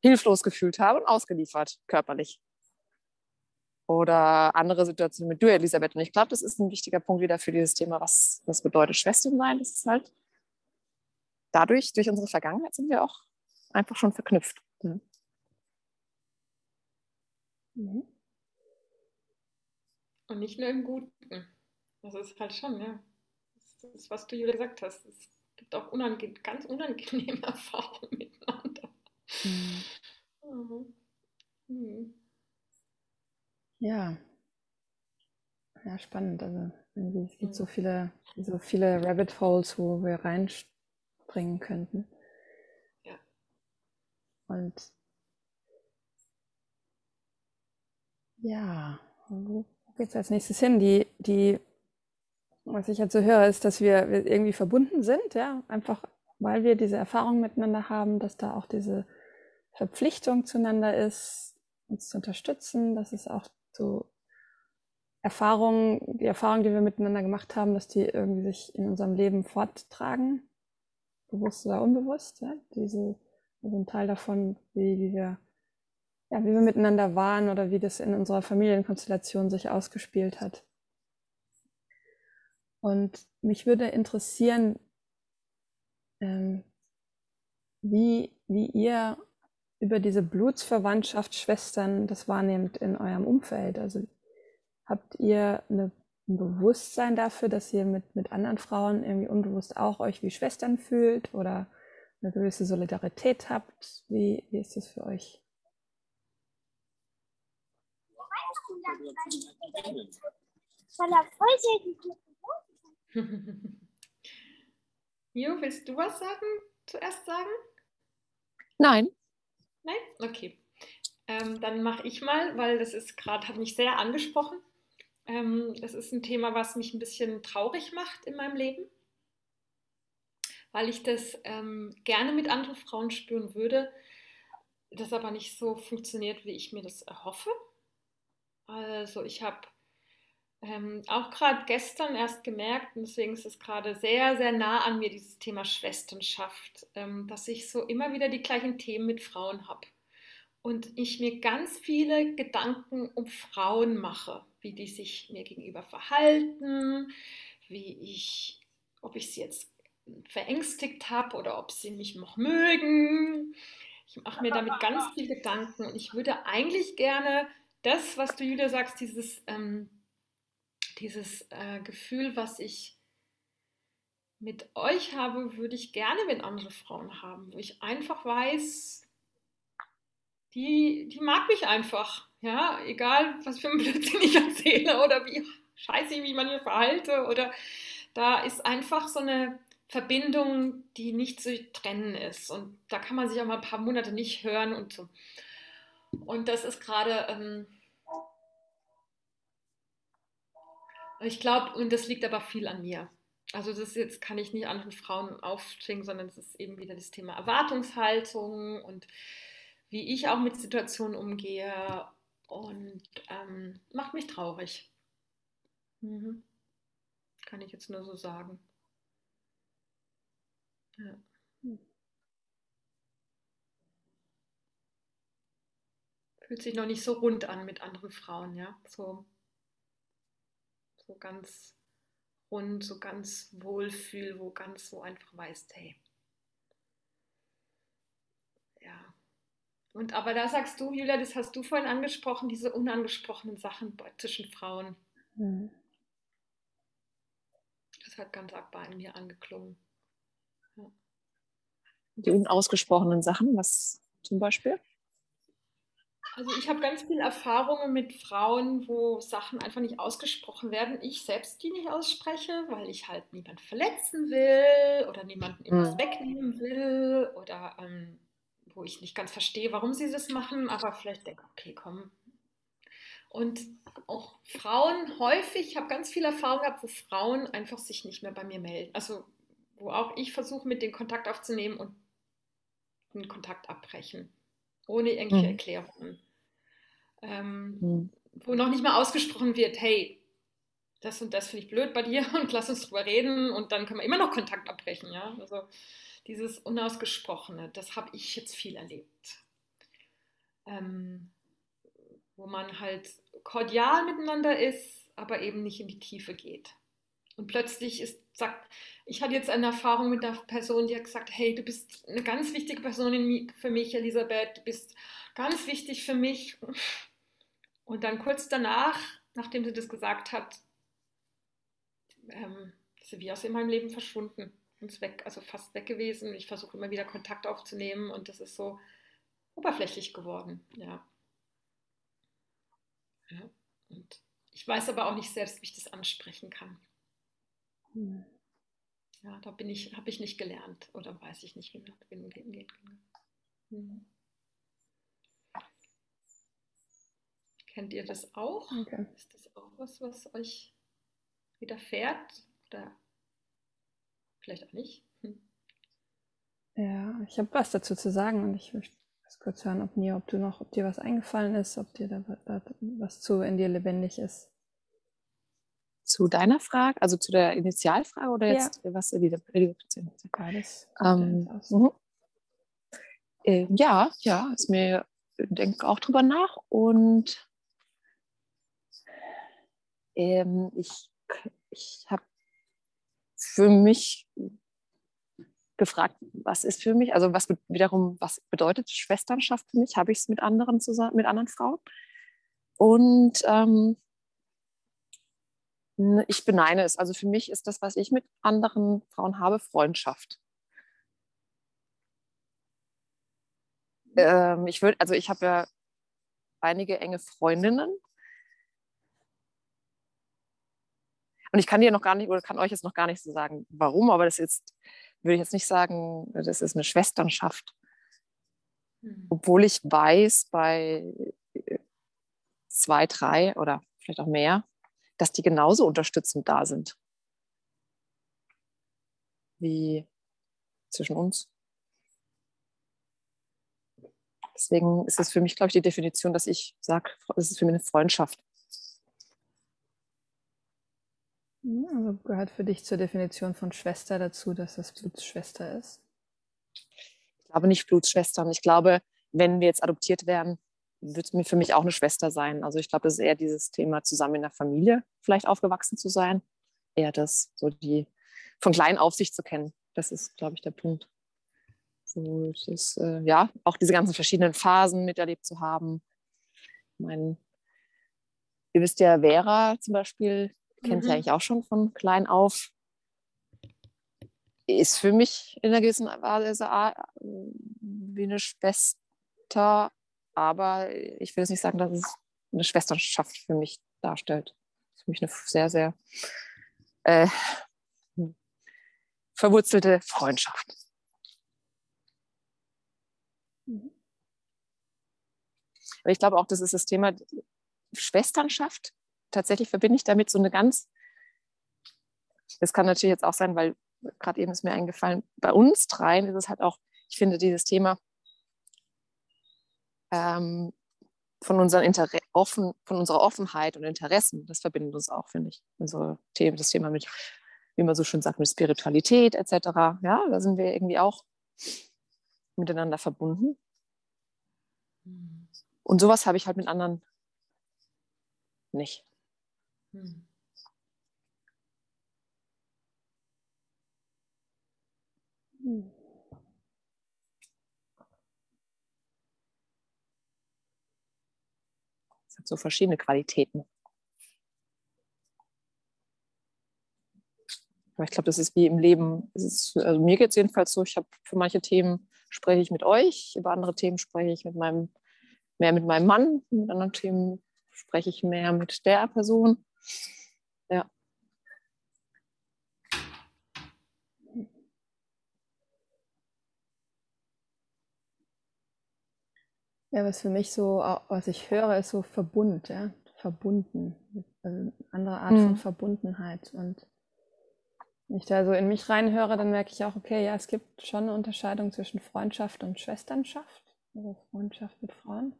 hilflos gefühlt habe und ausgeliefert, körperlich. Oder andere Situationen mit du, Elisabeth. Und ich glaube, das ist ein wichtiger Punkt wieder für dieses Thema, was, was bedeutet Schwestern sein. Das ist halt dadurch, durch unsere Vergangenheit sind wir auch einfach schon verknüpft. Ja. Mhm. Und nicht nur im Guten. Das ist halt schon, ja. Das ist, was du, Julia, gesagt hast. Es gibt auch unange ganz unangenehme Erfahrungen miteinander. Mhm. Mhm. Mhm. Ja. Ja, spannend. Also es gibt so viele, so viele Rabbit Holes, wo wir reinspringen könnten. Ja. Und ja, wo geht es als nächstes hin? Die, die, was ich jetzt so höre, ist, dass wir, wir irgendwie verbunden sind, ja, einfach weil wir diese Erfahrung miteinander haben, dass da auch diese Verpflichtung zueinander ist, uns zu unterstützen, dass es auch so Erfahrungen, die Erfahrungen, die wir miteinander gemacht haben, dass die irgendwie sich in unserem Leben forttragen, bewusst oder unbewusst, ja, diese, also Teil davon, wie, wie wir ja, wie wir miteinander waren oder wie das in unserer Familienkonstellation sich ausgespielt hat. Und mich würde interessieren, ähm, wie, wie ihr über diese Blutsverwandtschaft Schwestern das wahrnehmt in eurem Umfeld. Also habt ihr eine, ein Bewusstsein dafür, dass ihr mit, mit anderen Frauen irgendwie unbewusst auch euch wie Schwestern fühlt oder eine gewisse Solidarität habt? Wie, wie ist das für euch? Jo, willst du was sagen? Zuerst sagen? Nein. Nein? Okay. Ähm, dann mache ich mal, weil das ist gerade, hat mich sehr angesprochen. Ähm, das ist ein Thema, was mich ein bisschen traurig macht in meinem Leben, weil ich das ähm, gerne mit anderen Frauen spüren würde, das aber nicht so funktioniert, wie ich mir das erhoffe. Also ich habe ähm, auch gerade gestern erst gemerkt, und deswegen ist es gerade sehr, sehr nah an mir, dieses Thema Schwesternschaft, ähm, dass ich so immer wieder die gleichen Themen mit Frauen habe. Und ich mir ganz viele Gedanken um Frauen mache, wie die sich mir gegenüber verhalten, wie ich, ob ich sie jetzt verängstigt habe oder ob sie mich noch mögen. Ich mache mir damit ganz viele Gedanken und ich würde eigentlich gerne das, was du, Julia, sagst, dieses, ähm, dieses äh, Gefühl, was ich mit euch habe, würde ich gerne mit anderen Frauen haben, wo ich einfach weiß, die, die mag mich einfach. Ja, egal, was für ein Blödsinn ich erzähle oder wie scheiße ich mich manchmal verhalte oder da ist einfach so eine Verbindung, die nicht zu trennen ist. Und da kann man sich auch mal ein paar Monate nicht hören und so. Und das ist gerade, ähm, ich glaube, und das liegt aber viel an mir. Also das jetzt kann ich nicht anderen Frauen aufzwingen, sondern es ist eben wieder das Thema Erwartungshaltung und wie ich auch mit Situationen umgehe und ähm, macht mich traurig. Mhm. Kann ich jetzt nur so sagen. Ja. Fühlt sich noch nicht so rund an mit anderen Frauen, ja. So, so ganz rund, so ganz wohlfühl, wo ganz so einfach weißt, hey. Ja. Und aber da sagst du, Julia, das hast du vorhin angesprochen, diese unangesprochenen Sachen zwischen Frauen. Mhm. Das hat ganz arg bei mir angeklungen. Ja. Die unausgesprochenen Sachen, was zum Beispiel? Also ich habe ganz viele Erfahrungen mit Frauen, wo Sachen einfach nicht ausgesprochen werden. Ich selbst die nicht ausspreche, weil ich halt niemanden verletzen will oder niemanden etwas mhm. wegnehmen will oder ähm, wo ich nicht ganz verstehe, warum sie das machen, aber vielleicht denke, okay, komm. Und auch Frauen häufig, ich habe ganz viel Erfahrung gehabt, wo Frauen einfach sich nicht mehr bei mir melden. Also wo auch ich versuche, mit den Kontakt aufzunehmen und den Kontakt abbrechen, ohne irgendwelche mhm. Erklärungen ähm, mhm. wo noch nicht mal ausgesprochen wird, hey, das und das finde ich blöd bei dir und lass uns drüber reden und dann können wir immer noch Kontakt abbrechen, ja. Also dieses Unausgesprochene, das habe ich jetzt viel erlebt. Ähm, wo man halt kordial miteinander ist, aber eben nicht in die Tiefe geht. Und plötzlich ist, sagt, ich hatte jetzt eine Erfahrung mit einer Person, die hat gesagt, hey, du bist eine ganz wichtige Person für mich, Elisabeth, du bist ganz wichtig für mich. Und dann kurz danach, nachdem sie das gesagt hat, ähm, ist sie wie aus in meinem Leben verschwunden und weg, also fast weg gewesen. Ich versuche immer wieder Kontakt aufzunehmen und das ist so oberflächlich geworden, ja. ja. Und ich weiß aber auch nicht selbst, wie ich das ansprechen kann. Hm. Ja, da bin ich, habe ich nicht gelernt oder weiß ich nicht, wie man damit umgehen kann. Mhm. Kennt ihr das auch? Okay. Ist das auch was, was euch widerfährt? Oder vielleicht auch nicht? Hm. Ja, ich habe was dazu zu sagen und ich möchte kurz hören, ob, mir, ob du noch, ob dir was eingefallen ist, ob dir da, da was zu in dir lebendig ist. Zu deiner Frage, also zu der Initialfrage oder jetzt ja. was Elisabeth? Beides. Ähm, mhm. äh, ja, ja, ist mir denke auch drüber nach und ähm, ich, ich habe für mich gefragt, was ist für mich, also was wiederum, was bedeutet Schwesternschaft für mich? Habe ich es mit anderen zusammen, mit anderen Frauen? Und ähm, ich beneine es. Also für mich ist das, was ich mit anderen Frauen habe, Freundschaft. Ähm, ich würde, also ich habe ja einige enge Freundinnen. Und ich kann dir noch gar nicht oder kann euch jetzt noch gar nicht so sagen, warum, aber das ist, würde ich jetzt nicht sagen, das ist eine Schwesternschaft. Mhm. Obwohl ich weiß, bei zwei, drei oder vielleicht auch mehr, dass die genauso unterstützend da sind wie zwischen uns. Deswegen ist es für mich, glaube ich, die Definition, dass ich sage, es ist für mich eine Freundschaft. Also gehört für dich zur Definition von Schwester dazu, dass das Blutsschwester ist? Ich glaube nicht Blutsschwestern. Ich glaube, wenn wir jetzt adoptiert werden, wird mir für mich auch eine Schwester sein. Also ich glaube, das ist eher dieses Thema, zusammen in der Familie vielleicht aufgewachsen zu sein. Eher das, so die von klein auf sich zu kennen. Das ist, glaube ich, der Punkt. So, das, äh, ja, auch diese ganzen verschiedenen Phasen miterlebt zu haben. Ich meine, ihr wisst ja, Vera zum Beispiel, kennt mhm. sie eigentlich auch schon von klein auf. Ist für mich in einer gewissen Weise wie eine Schwester, aber ich will jetzt nicht sagen, dass es eine Schwesternschaft für mich darstellt. Das ist für mich eine sehr, sehr äh, verwurzelte Freundschaft. Mhm. Aber ich glaube auch, das ist das Thema Schwesternschaft. Tatsächlich verbinde ich damit so eine ganz, das kann natürlich jetzt auch sein, weil gerade eben ist mir eingefallen, bei uns dreien ist es halt auch, ich finde dieses Thema ähm, von, unseren offen, von unserer Offenheit und Interessen, das verbindet uns auch, finde ich. Unsere Themen, das Thema mit, wie man so schön sagt, mit Spiritualität etc. Ja, da sind wir irgendwie auch miteinander verbunden. Mhm. Und sowas habe ich halt mit anderen nicht. Mhm. Mhm. hat so verschiedene Qualitäten. Aber ich glaube, das ist wie im Leben. Ist, also mir geht es jedenfalls so, ich habe für manche Themen spreche ich mit euch, über andere Themen spreche ich mit meinem, mehr mit meinem Mann, mit anderen Themen spreche ich mehr mit der Person. Ja. Ja, was für mich so, was ich höre, ist so Verbund, ja, verbunden, also eine andere Art mhm. von Verbundenheit. Und wenn ich da so in mich reinhöre, dann merke ich auch, okay, ja, es gibt schon eine Unterscheidung zwischen Freundschaft und Schwesternschaft, also Freundschaft mit Frauen.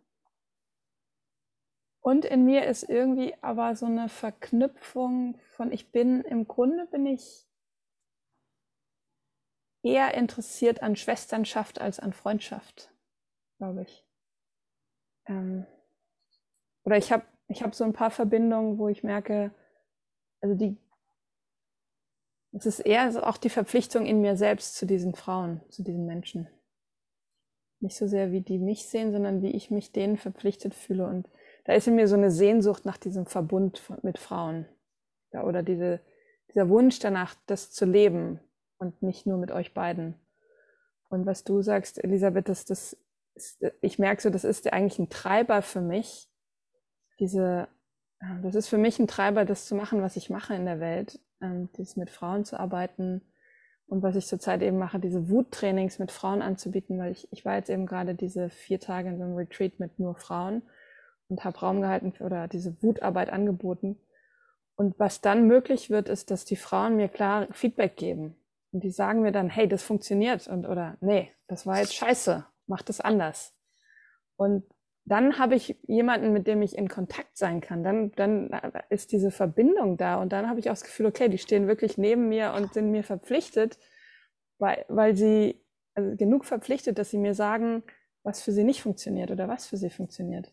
Und in mir ist irgendwie aber so eine Verknüpfung von, ich bin, im Grunde bin ich eher interessiert an Schwesternschaft als an Freundschaft, glaube ich. Ähm, oder ich habe ich hab so ein paar Verbindungen, wo ich merke, also die, es ist eher so auch die Verpflichtung in mir selbst zu diesen Frauen, zu diesen Menschen. Nicht so sehr, wie die mich sehen, sondern wie ich mich denen verpflichtet fühle. Und da ist in mir so eine Sehnsucht nach diesem Verbund mit Frauen. Ja, oder diese, dieser Wunsch danach, das zu leben und nicht nur mit euch beiden. Und was du sagst, Elisabeth, dass das ich merke so, das ist eigentlich ein Treiber für mich, diese, das ist für mich ein Treiber, das zu machen, was ich mache in der Welt, ähm, dieses mit Frauen zu arbeiten und was ich zurzeit eben mache, diese Wuttrainings mit Frauen anzubieten, weil ich, ich war jetzt eben gerade diese vier Tage in so einem Retreat mit nur Frauen und habe Raum gehalten für, oder diese Wutarbeit angeboten. Und was dann möglich wird, ist, dass die Frauen mir klar Feedback geben. Und die sagen mir dann, hey, das funktioniert und oder nee, das war jetzt scheiße macht es anders. Und dann habe ich jemanden, mit dem ich in Kontakt sein kann. Dann, dann ist diese Verbindung da und dann habe ich auch das Gefühl, okay, die stehen wirklich neben mir und sind mir verpflichtet, weil, weil sie, also genug verpflichtet, dass sie mir sagen, was für sie nicht funktioniert oder was für sie funktioniert.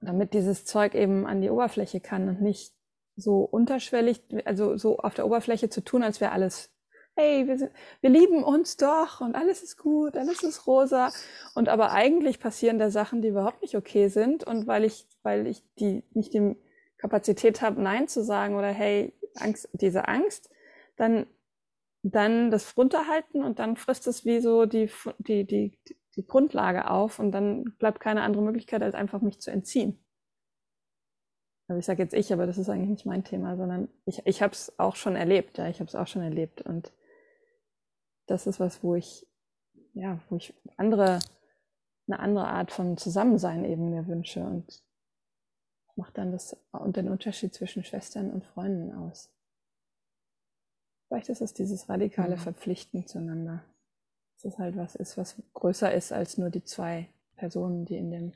Damit dieses Zeug eben an die Oberfläche kann und nicht so unterschwellig, also so auf der Oberfläche zu tun, als wäre alles, hey, wir, sind, wir lieben uns doch und alles ist gut, alles ist rosa. Und aber eigentlich passieren da Sachen, die überhaupt nicht okay sind. Und weil ich, weil ich die nicht die Kapazität habe, Nein zu sagen oder hey, Angst, diese Angst, dann, dann das runterhalten und dann frisst es wie so die, die, die, die Grundlage auf und dann bleibt keine andere Möglichkeit, als einfach mich zu entziehen. Also ich sage jetzt ich, aber das ist eigentlich nicht mein Thema, sondern ich, ich habe es auch schon erlebt, ja, ich habe es auch schon erlebt und das ist was, wo ich, ja, wo ich andere, eine andere Art von Zusammensein eben mir wünsche und macht dann das und den Unterschied zwischen Schwestern und Freunden aus. Vielleicht ist es dieses radikale mhm. Verpflichten zueinander. Dass es halt was ist, was größer ist als nur die zwei Personen, die in, dem,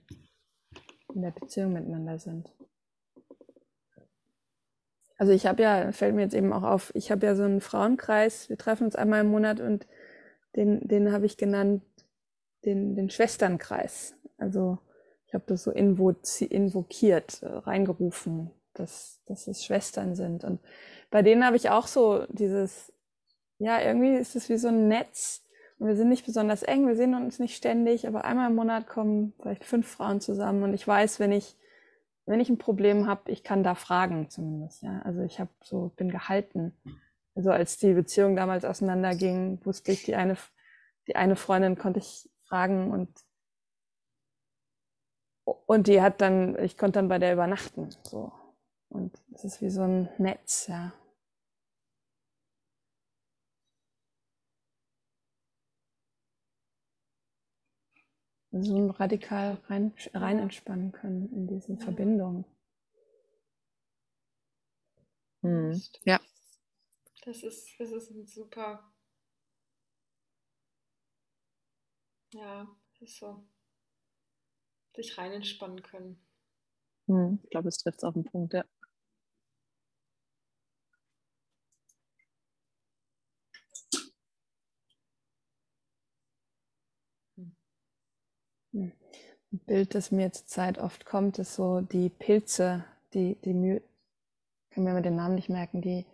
in der Beziehung miteinander sind. Also ich habe ja, fällt mir jetzt eben auch auf, ich habe ja so einen Frauenkreis, wir treffen uns einmal im Monat und den, den habe ich genannt, den, den Schwesternkreis. Also ich habe das so invokiert, äh, reingerufen, dass, dass es Schwestern sind. Und bei denen habe ich auch so dieses, ja, irgendwie ist es wie so ein Netz. Wir sind nicht besonders eng, wir sehen uns nicht ständig, aber einmal im Monat kommen vielleicht fünf Frauen zusammen und ich weiß, wenn ich wenn ich ein Problem habe, ich kann da fragen zumindest. Ja, also ich habe so bin gehalten. Also als die Beziehung damals auseinanderging, wusste ich die eine die eine Freundin konnte ich fragen und und die hat dann ich konnte dann bei der übernachten so und es ist wie so ein Netz ja so radikal rein, rein entspannen können in diesen. Verbindungen. Hm. Ja. Das ist, das ist ein super. Ja, das ist so. Sich rein entspannen können. Hm. Ich glaube, es trifft es auf den Punkt, ja. Ein Bild, das mir zur Zeit oft kommt, ist so die Pilze, die, die My kann mir den Namen nicht merken, die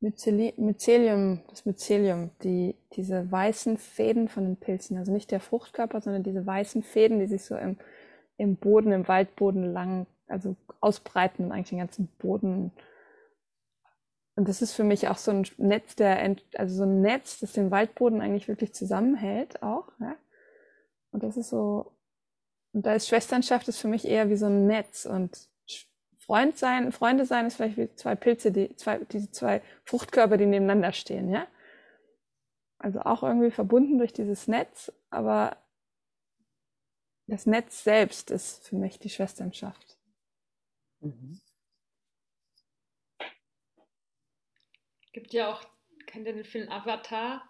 Myceli Mycelium, das Mycelium, die, diese weißen Fäden von den Pilzen, also nicht der Fruchtkörper, sondern diese weißen Fäden, die sich so im, im Boden, im Waldboden lang, also ausbreiten und eigentlich den ganzen Boden. Und das ist für mich auch so ein Netz, der, also so ein Netz, das den Waldboden eigentlich wirklich zusammenhält auch, ja? Und das ist so, und da ist Schwesternschaft ist für mich eher wie so ein Netz und Freund sein, Freunde sein ist vielleicht wie zwei Pilze, die zwei, diese zwei Fruchtkörper, die nebeneinander stehen, ja. Also auch irgendwie verbunden durch dieses Netz, aber das Netz selbst ist für mich die Schwesternschaft. Mhm. Gibt ja auch, kennt ihr den Film Avatar?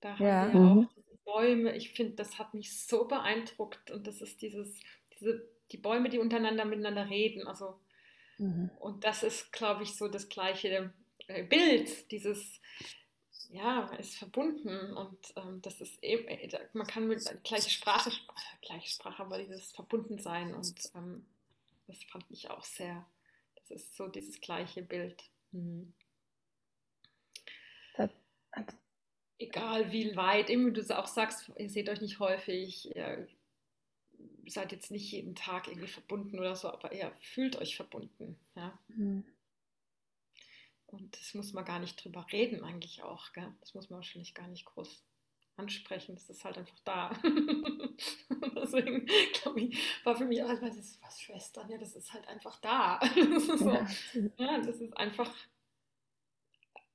Da haben ja. wir ja mhm. auch Bäume, ich finde, das hat mich so beeindruckt und das ist dieses, diese, die Bäume, die untereinander miteinander reden, also mhm. und das ist, glaube ich, so das gleiche äh, Bild, dieses, ja, ist verbunden und ähm, das ist eben, äh, man kann mit gleiche Sprache, gleiche Sprache, aber dieses Verbundensein und ähm, das fand ich auch sehr, das ist so dieses gleiche Bild. Mhm. Das, egal wie weit, eben wie du auch sagst, ihr seht euch nicht häufig, ihr seid jetzt nicht jeden Tag irgendwie verbunden oder so, aber ihr fühlt euch verbunden. Ja? Mhm. Und das muss man gar nicht drüber reden, eigentlich auch. Gell? Das muss man wahrscheinlich gar nicht groß ansprechen. Das ist halt einfach da. Deswegen, glaube ich, war für mich auch, was ist was Schwestern? Ja, das ist halt einfach da. Das so, ja, das ist einfach,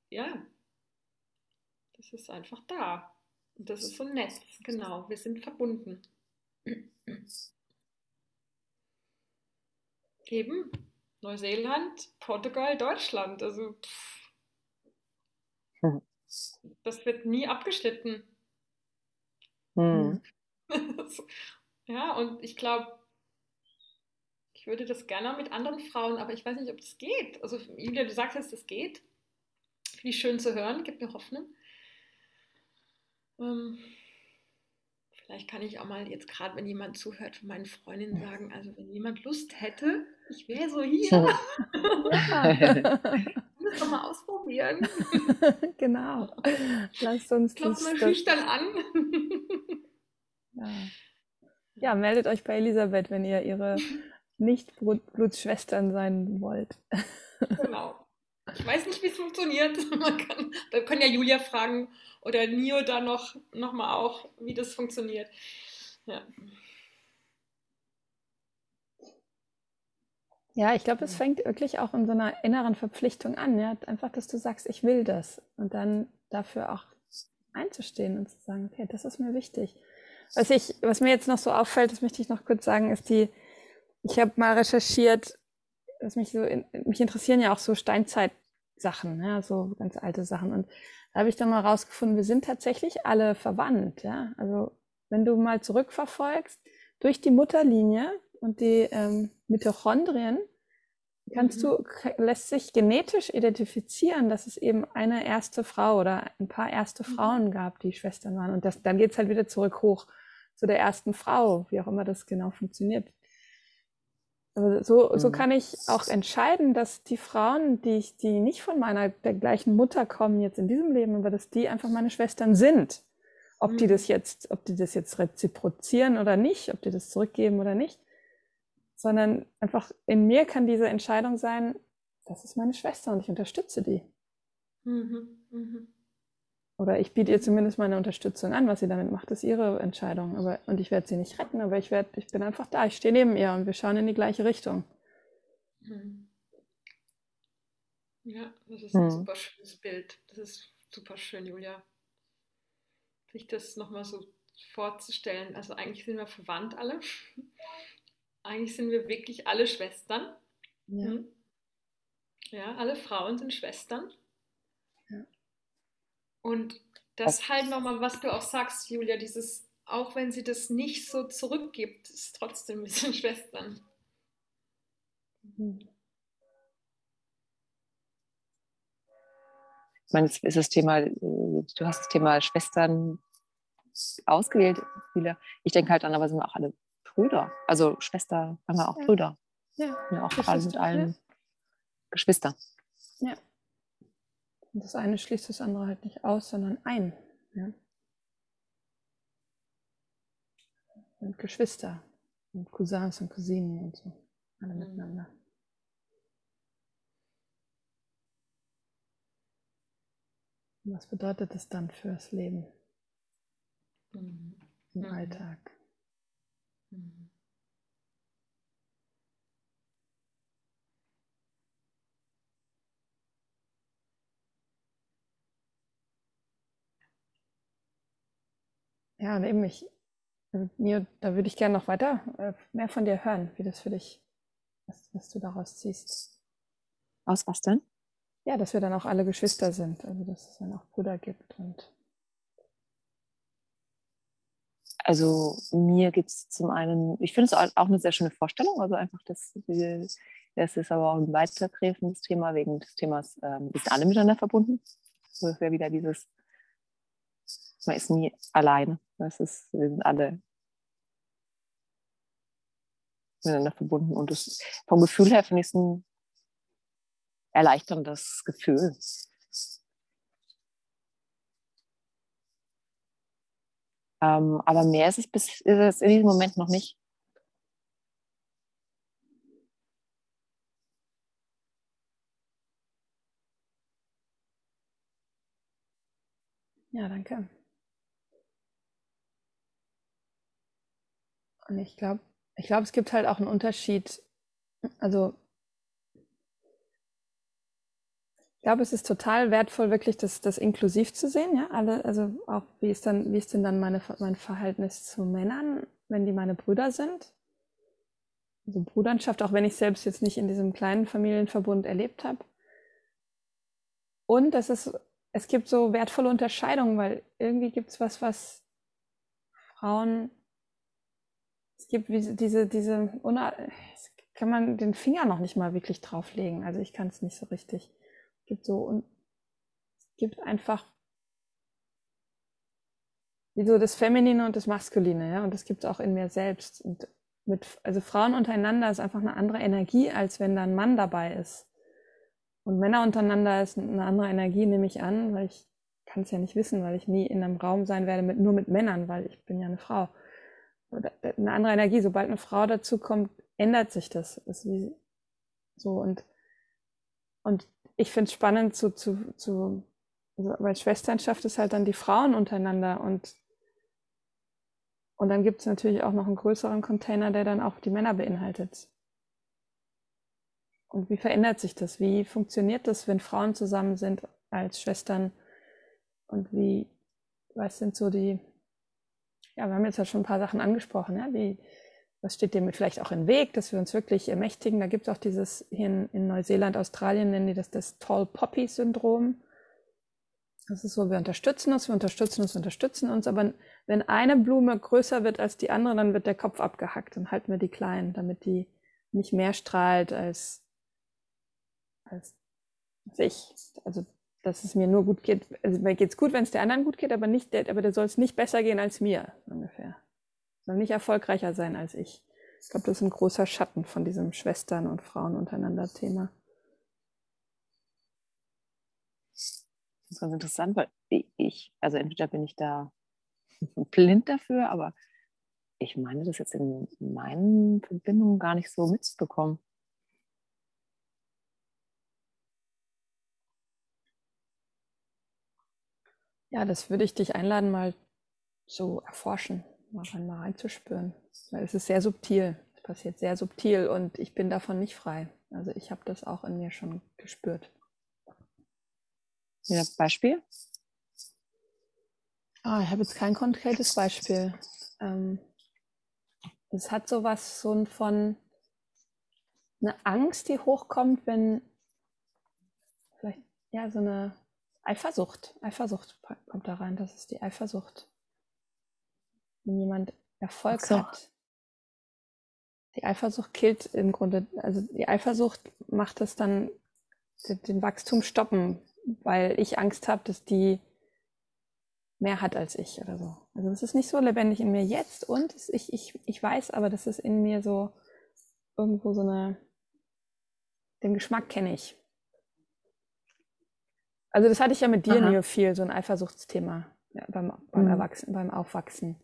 ja, das ist einfach da. Und das ist so ein Netz, genau. Wir sind verbunden. Eben Neuseeland, Portugal, Deutschland. Also pff, das wird nie abgeschnitten. Mhm. ja, und ich glaube, ich würde das gerne mit anderen Frauen, aber ich weiß nicht, ob das geht. Also Julia, du sagst jetzt, das geht. Finde ich schön zu hören, gibt mir Hoffnung. Ähm, Vielleicht kann ich auch mal jetzt gerade, wenn jemand zuhört, von meinen Freundinnen sagen, also wenn jemand Lust hätte, ich wäre so hier. Lass doch mal ausprobieren. genau. Lass uns Klopf mal schüchtern an. ja. ja, meldet euch bei Elisabeth, wenn ihr ihre Nicht-Blutsschwestern sein wollt. genau. Ich weiß nicht, wie es funktioniert. Man kann, wir können ja Julia fragen oder Nio da noch, noch mal auch, wie das funktioniert. Ja. Ja, ich glaube, es fängt wirklich auch in so einer inneren Verpflichtung an. Ja? Einfach, dass du sagst, ich will das. Und dann dafür auch einzustehen und zu sagen, okay, das ist mir wichtig. Was, ich, was mir jetzt noch so auffällt, das möchte ich noch kurz sagen, ist die, ich habe mal recherchiert, dass mich so, in, mich interessieren ja auch so Steinzeit-Sachen, ja, so ganz alte Sachen. Und da habe ich dann mal rausgefunden, wir sind tatsächlich alle verwandt, ja. Also wenn du mal zurückverfolgst, durch die Mutterlinie und die ähm, Mitochondrien, kannst mhm. du, lässt sich genetisch identifizieren, dass es eben eine erste Frau oder ein paar erste mhm. Frauen gab, die Schwestern waren. Und das, dann geht's halt wieder zurück hoch zu der ersten Frau, wie auch immer das genau funktioniert. Aber so, so mhm. kann ich auch entscheiden, dass die Frauen, die ich, die nicht von meiner der gleichen Mutter kommen jetzt in diesem Leben, aber dass die einfach meine Schwestern sind. Ob die das mhm. jetzt, ob die das jetzt reziprozieren oder nicht, ob die das zurückgeben oder nicht, sondern einfach in mir kann diese Entscheidung sein, das ist meine Schwester und ich unterstütze die. Mhm. Mhm. Oder ich biete ihr zumindest meine Unterstützung an. Was sie damit macht, ist ihre Entscheidung. Aber, und ich werde sie nicht retten, aber ich, werd, ich bin einfach da. Ich stehe neben ihr und wir schauen in die gleiche Richtung. Hm. Ja, das ist ein hm. super schönes Bild. Das ist super schön, Julia. Sich das nochmal so vorzustellen. Also eigentlich sind wir verwandt alle. Eigentlich sind wir wirklich alle Schwestern. Ja, hm. ja alle Frauen sind Schwestern. Und das halt nochmal, was du auch sagst, Julia, dieses, auch wenn sie das nicht so zurückgibt, ist trotzdem ein bisschen Schwestern. Ich meine, es ist das Thema, du hast das Thema Schwestern ausgewählt, Julia. Ich denke halt dann, aber sind wir auch alle Brüder. Also Schwester haben wir auch ja. Brüder. Ja, ja auch alle mit allen ja. Geschwister. Ja. Und das eine schließt das andere halt nicht aus, sondern ein. Ja? Und Geschwister und Cousins und Cousinen und so. Alle mhm. miteinander. was bedeutet das dann fürs Leben? Mhm. Im mhm. Alltag. Mhm. Ja, und eben ich, mir, da würde ich gerne noch weiter äh, mehr von dir hören, wie das für dich, was, was du daraus ziehst. Aus was denn? Ja, dass wir dann auch alle Geschwister sind, also dass es dann auch Brüder gibt und also mir gibt es zum einen, ich finde es auch eine sehr schöne Vorstellung, also einfach, dass das ist aber auch ein weitergreifendes Thema wegen des Themas, ähm, wir sind alle miteinander verbunden. Das ist ja wieder dieses man ist nie alleine. Das ist, wir sind alle miteinander verbunden. Und das, vom Gefühl her finde ich es ein erleichterndes Gefühl. Ähm, aber mehr ist es, bis, ist es in diesem Moment noch nicht. Ja, danke. Und ich glaube, ich glaube, es gibt halt auch einen Unterschied. Also, ich glaube, es ist total wertvoll, wirklich das, das inklusiv zu sehen, ja. Alle, also auch, wie ist dann, wie ist denn dann meine, mein Verhältnis zu Männern, wenn die meine Brüder sind? Also Bruderschaft, auch wenn ich selbst jetzt nicht in diesem kleinen Familienverbund erlebt habe. Und das ist, es gibt so wertvolle Unterscheidungen, weil irgendwie gibt es was, was Frauen es gibt diese, diese, kann man den Finger noch nicht mal wirklich drauflegen. Also ich kann es nicht so richtig. Es gibt so, und es gibt einfach wie so das Feminine und das Maskuline, ja, und das gibt es auch in mir selbst. Und mit, also Frauen untereinander ist einfach eine andere Energie, als wenn da ein Mann dabei ist. Und Männer untereinander ist eine andere Energie, nehme ich an, weil ich kann es ja nicht wissen, weil ich nie in einem Raum sein werde mit nur mit Männern, weil ich bin ja eine Frau. Oder eine andere Energie. Sobald eine Frau dazu kommt, ändert sich das. Ist wie so und und ich finde es spannend zu, zu, zu also, weil Schwesternschaft ist halt dann die Frauen untereinander und und dann gibt es natürlich auch noch einen größeren Container, der dann auch die Männer beinhaltet. Und wie verändert sich das? Wie funktioniert das, wenn Frauen zusammen sind als Schwestern? Und wie, was sind so die, ja, wir haben jetzt ja schon ein paar Sachen angesprochen, ja, wie, was steht dem vielleicht auch im Weg, dass wir uns wirklich ermächtigen? Da gibt es auch dieses, hier in, in, Neuseeland, Australien nennen die das das Tall Poppy Syndrom. Das ist so, wir unterstützen uns, wir unterstützen uns, unterstützen uns, aber wenn eine Blume größer wird als die andere, dann wird der Kopf abgehackt. Dann halten wir die klein, damit die nicht mehr strahlt als, als ich. Also, dass es mir nur gut geht. Also, mir geht es gut, wenn es der anderen gut geht, aber nicht der, aber der soll es nicht besser gehen als mir, ungefähr. Soll nicht erfolgreicher sein als ich. Ich glaube, das ist ein großer Schatten von diesem Schwestern und Frauen untereinander Thema. Das ist ganz interessant, weil ich, also entweder bin ich da blind dafür, aber ich meine, das jetzt in meinen Verbindungen gar nicht so mitzubekommen. Ja, das würde ich dich einladen, mal zu erforschen, mal, reinzuspüren. Weil es ist sehr subtil. Es passiert sehr subtil und ich bin davon nicht frei. Also ich habe das auch in mir schon gespürt. Ja, Beispiel? Ah, ich habe jetzt kein konkretes Beispiel. Ähm, es hat sowas so von eine Angst, die hochkommt, wenn vielleicht ja so eine Eifersucht. Eifersucht kommt da rein. Das ist die Eifersucht. Wenn jemand Erfolg so. hat. Die Eifersucht killt im Grunde, also die Eifersucht macht es dann den Wachstum stoppen, weil ich Angst habe, dass die mehr hat als ich oder so. Also es ist nicht so lebendig in mir jetzt und es, ich, ich, ich weiß aber, dass es in mir so irgendwo so eine, den Geschmack kenne ich. Also das hatte ich ja mit dir, Neo, viel, so ein Eifersuchtsthema ja, beim, beim mhm. Erwachsenen, beim Aufwachsen.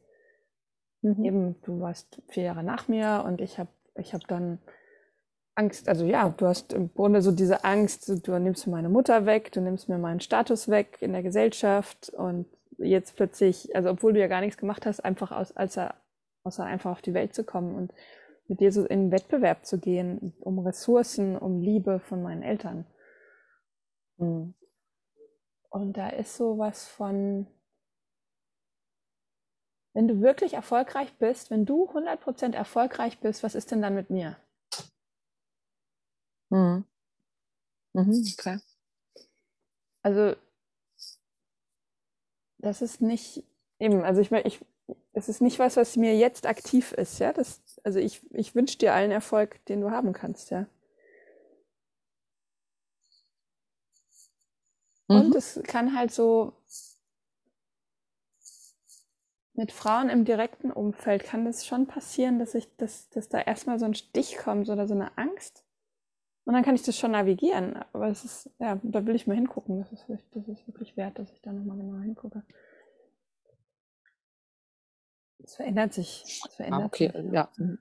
Mhm. Eben, du warst vier Jahre nach mir und ich habe ich hab dann Angst, also ja, du hast im Grunde so diese Angst, du nimmst mir meine Mutter weg, du nimmst mir meinen Status weg in der Gesellschaft und jetzt plötzlich, also obwohl du ja gar nichts gemacht hast, einfach aus, als er, außer einfach auf die Welt zu kommen und mit dir so in den Wettbewerb zu gehen, um Ressourcen, um Liebe von meinen Eltern. Mhm. Und da ist so was von, wenn du wirklich erfolgreich bist, wenn du 100% erfolgreich bist, was ist denn dann mit mir? Mhm. Mhm, okay. Also das ist nicht eben, also ich meine, ich, es ist nicht was, was mir jetzt aktiv ist, ja. Das, also ich, ich wünsche dir allen Erfolg, den du haben kannst, ja. Mhm. Und es kann halt so mit Frauen im direkten Umfeld kann das schon passieren, dass ich, dass, dass da erstmal so ein Stich kommt oder so eine Angst. Und dann kann ich das schon navigieren. Aber es ist, ja, da will ich mal hingucken. Das ist, das ist wirklich wert, dass ich da nochmal genau hingucke. Es verändert sich. Es verändert ah, okay, sich. ja. Mhm.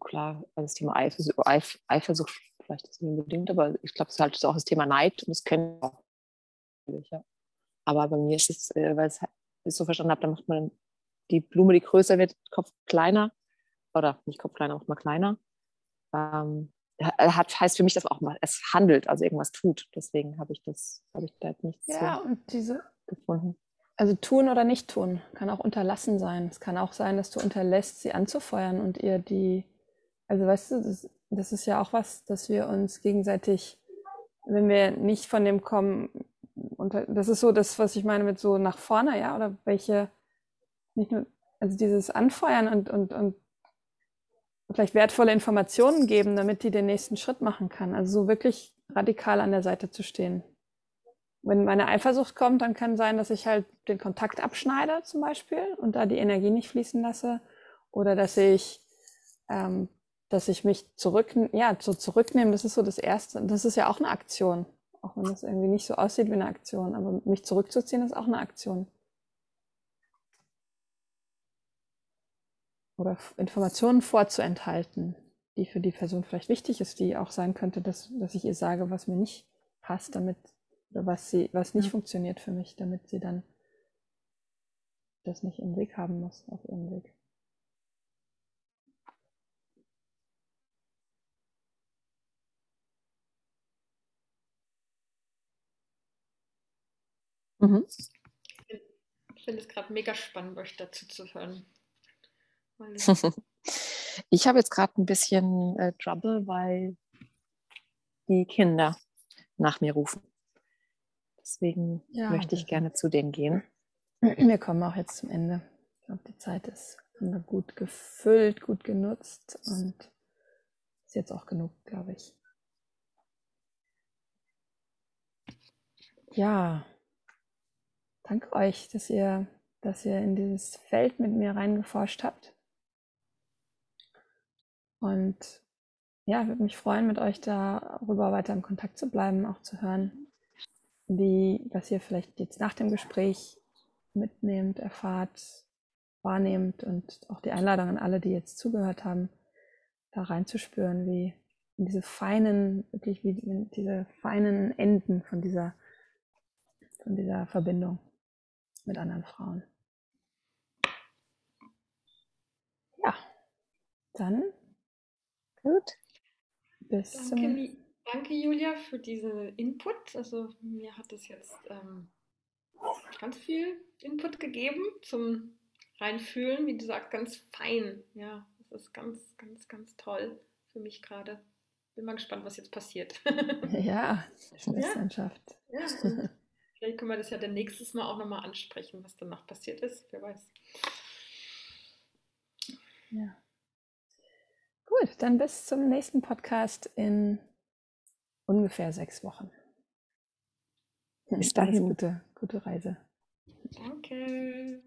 Klar, also das Thema Eifersucht, Eifersucht vielleicht ist nicht unbedingt, aber ich glaube, es ist halt auch das Thema Neid und das können wir auch. Ja. Aber bei mir ist es, äh, weil ich so verstanden habe, da macht man die Blume, die größer wird, Kopf kleiner oder nicht Kopf kleiner, auch mal kleiner ähm, hat, heißt für mich das auch mal, es handelt, also irgendwas tut. Deswegen habe ich das, habe ich da jetzt nichts ja, und diese, gefunden. Also tun oder nicht tun, kann auch unterlassen sein. Es kann auch sein, dass du unterlässt, sie anzufeuern und ihr die, also weißt du, das, das ist ja auch was, dass wir uns gegenseitig, wenn wir nicht von dem kommen, und das ist so das, was ich meine mit so nach vorne, ja, oder welche, nicht nur, also dieses Anfeuern und, und, und vielleicht wertvolle Informationen geben, damit die den nächsten Schritt machen kann. Also so wirklich radikal an der Seite zu stehen. wenn meine Eifersucht kommt, dann kann sein, dass ich halt den Kontakt abschneide zum Beispiel und da die Energie nicht fließen lasse. Oder dass ich, ähm, dass ich mich zurück, ja, so zurücknehme. Das ist so das Erste. Das ist ja auch eine Aktion. Auch wenn das irgendwie nicht so aussieht wie eine Aktion. Aber mich zurückzuziehen ist auch eine Aktion. Oder Informationen vorzuenthalten, die für die Person vielleicht wichtig ist, die auch sein könnte, dass, dass ich ihr sage, was mir nicht passt, damit oder was sie, was nicht ja. funktioniert für mich, damit sie dann das nicht im Weg haben muss, auf ihrem Weg. Mhm. Ich finde es gerade mega spannend, euch dazu zu hören. ich habe jetzt gerade ein bisschen äh, Trouble, weil die Kinder nach mir rufen. Deswegen ja, möchte ich gerne zu denen gehen. Wir kommen auch jetzt zum Ende. Ich glaube, die Zeit ist gut gefüllt, gut genutzt und ist jetzt auch genug, glaube ich. Ja, danke euch, dass ihr, dass ihr in dieses Feld mit mir reingeforscht habt. Und ja, würde mich freuen, mit euch darüber weiter im Kontakt zu bleiben, auch zu hören, wie, was ihr vielleicht jetzt nach dem Gespräch mitnehmt, erfahrt, wahrnehmt und auch die Einladung an alle, die jetzt zugehört haben, da reinzuspüren, wie in diese feinen, wirklich wie diese feinen Enden von dieser, von dieser Verbindung mit anderen Frauen. Ja, dann gut. Bis Danke, zum Danke, Julia, für diesen Input. Also mir hat es jetzt ähm, ganz viel Input gegeben zum Reinfühlen. Wie du sagst, ganz fein. Ja, das ist ganz, ganz, ganz toll für mich gerade. Bin mal gespannt, was jetzt passiert. ja, Schwesternschaft. Ja. ja. Vielleicht können wir das ja dann nächstes Mal auch nochmal ansprechen, was danach passiert ist. Wer weiß. Ja. Gut, dann bis zum nächsten Podcast in ungefähr sechs Wochen. Bis dahin. Gute, gute Reise. Danke.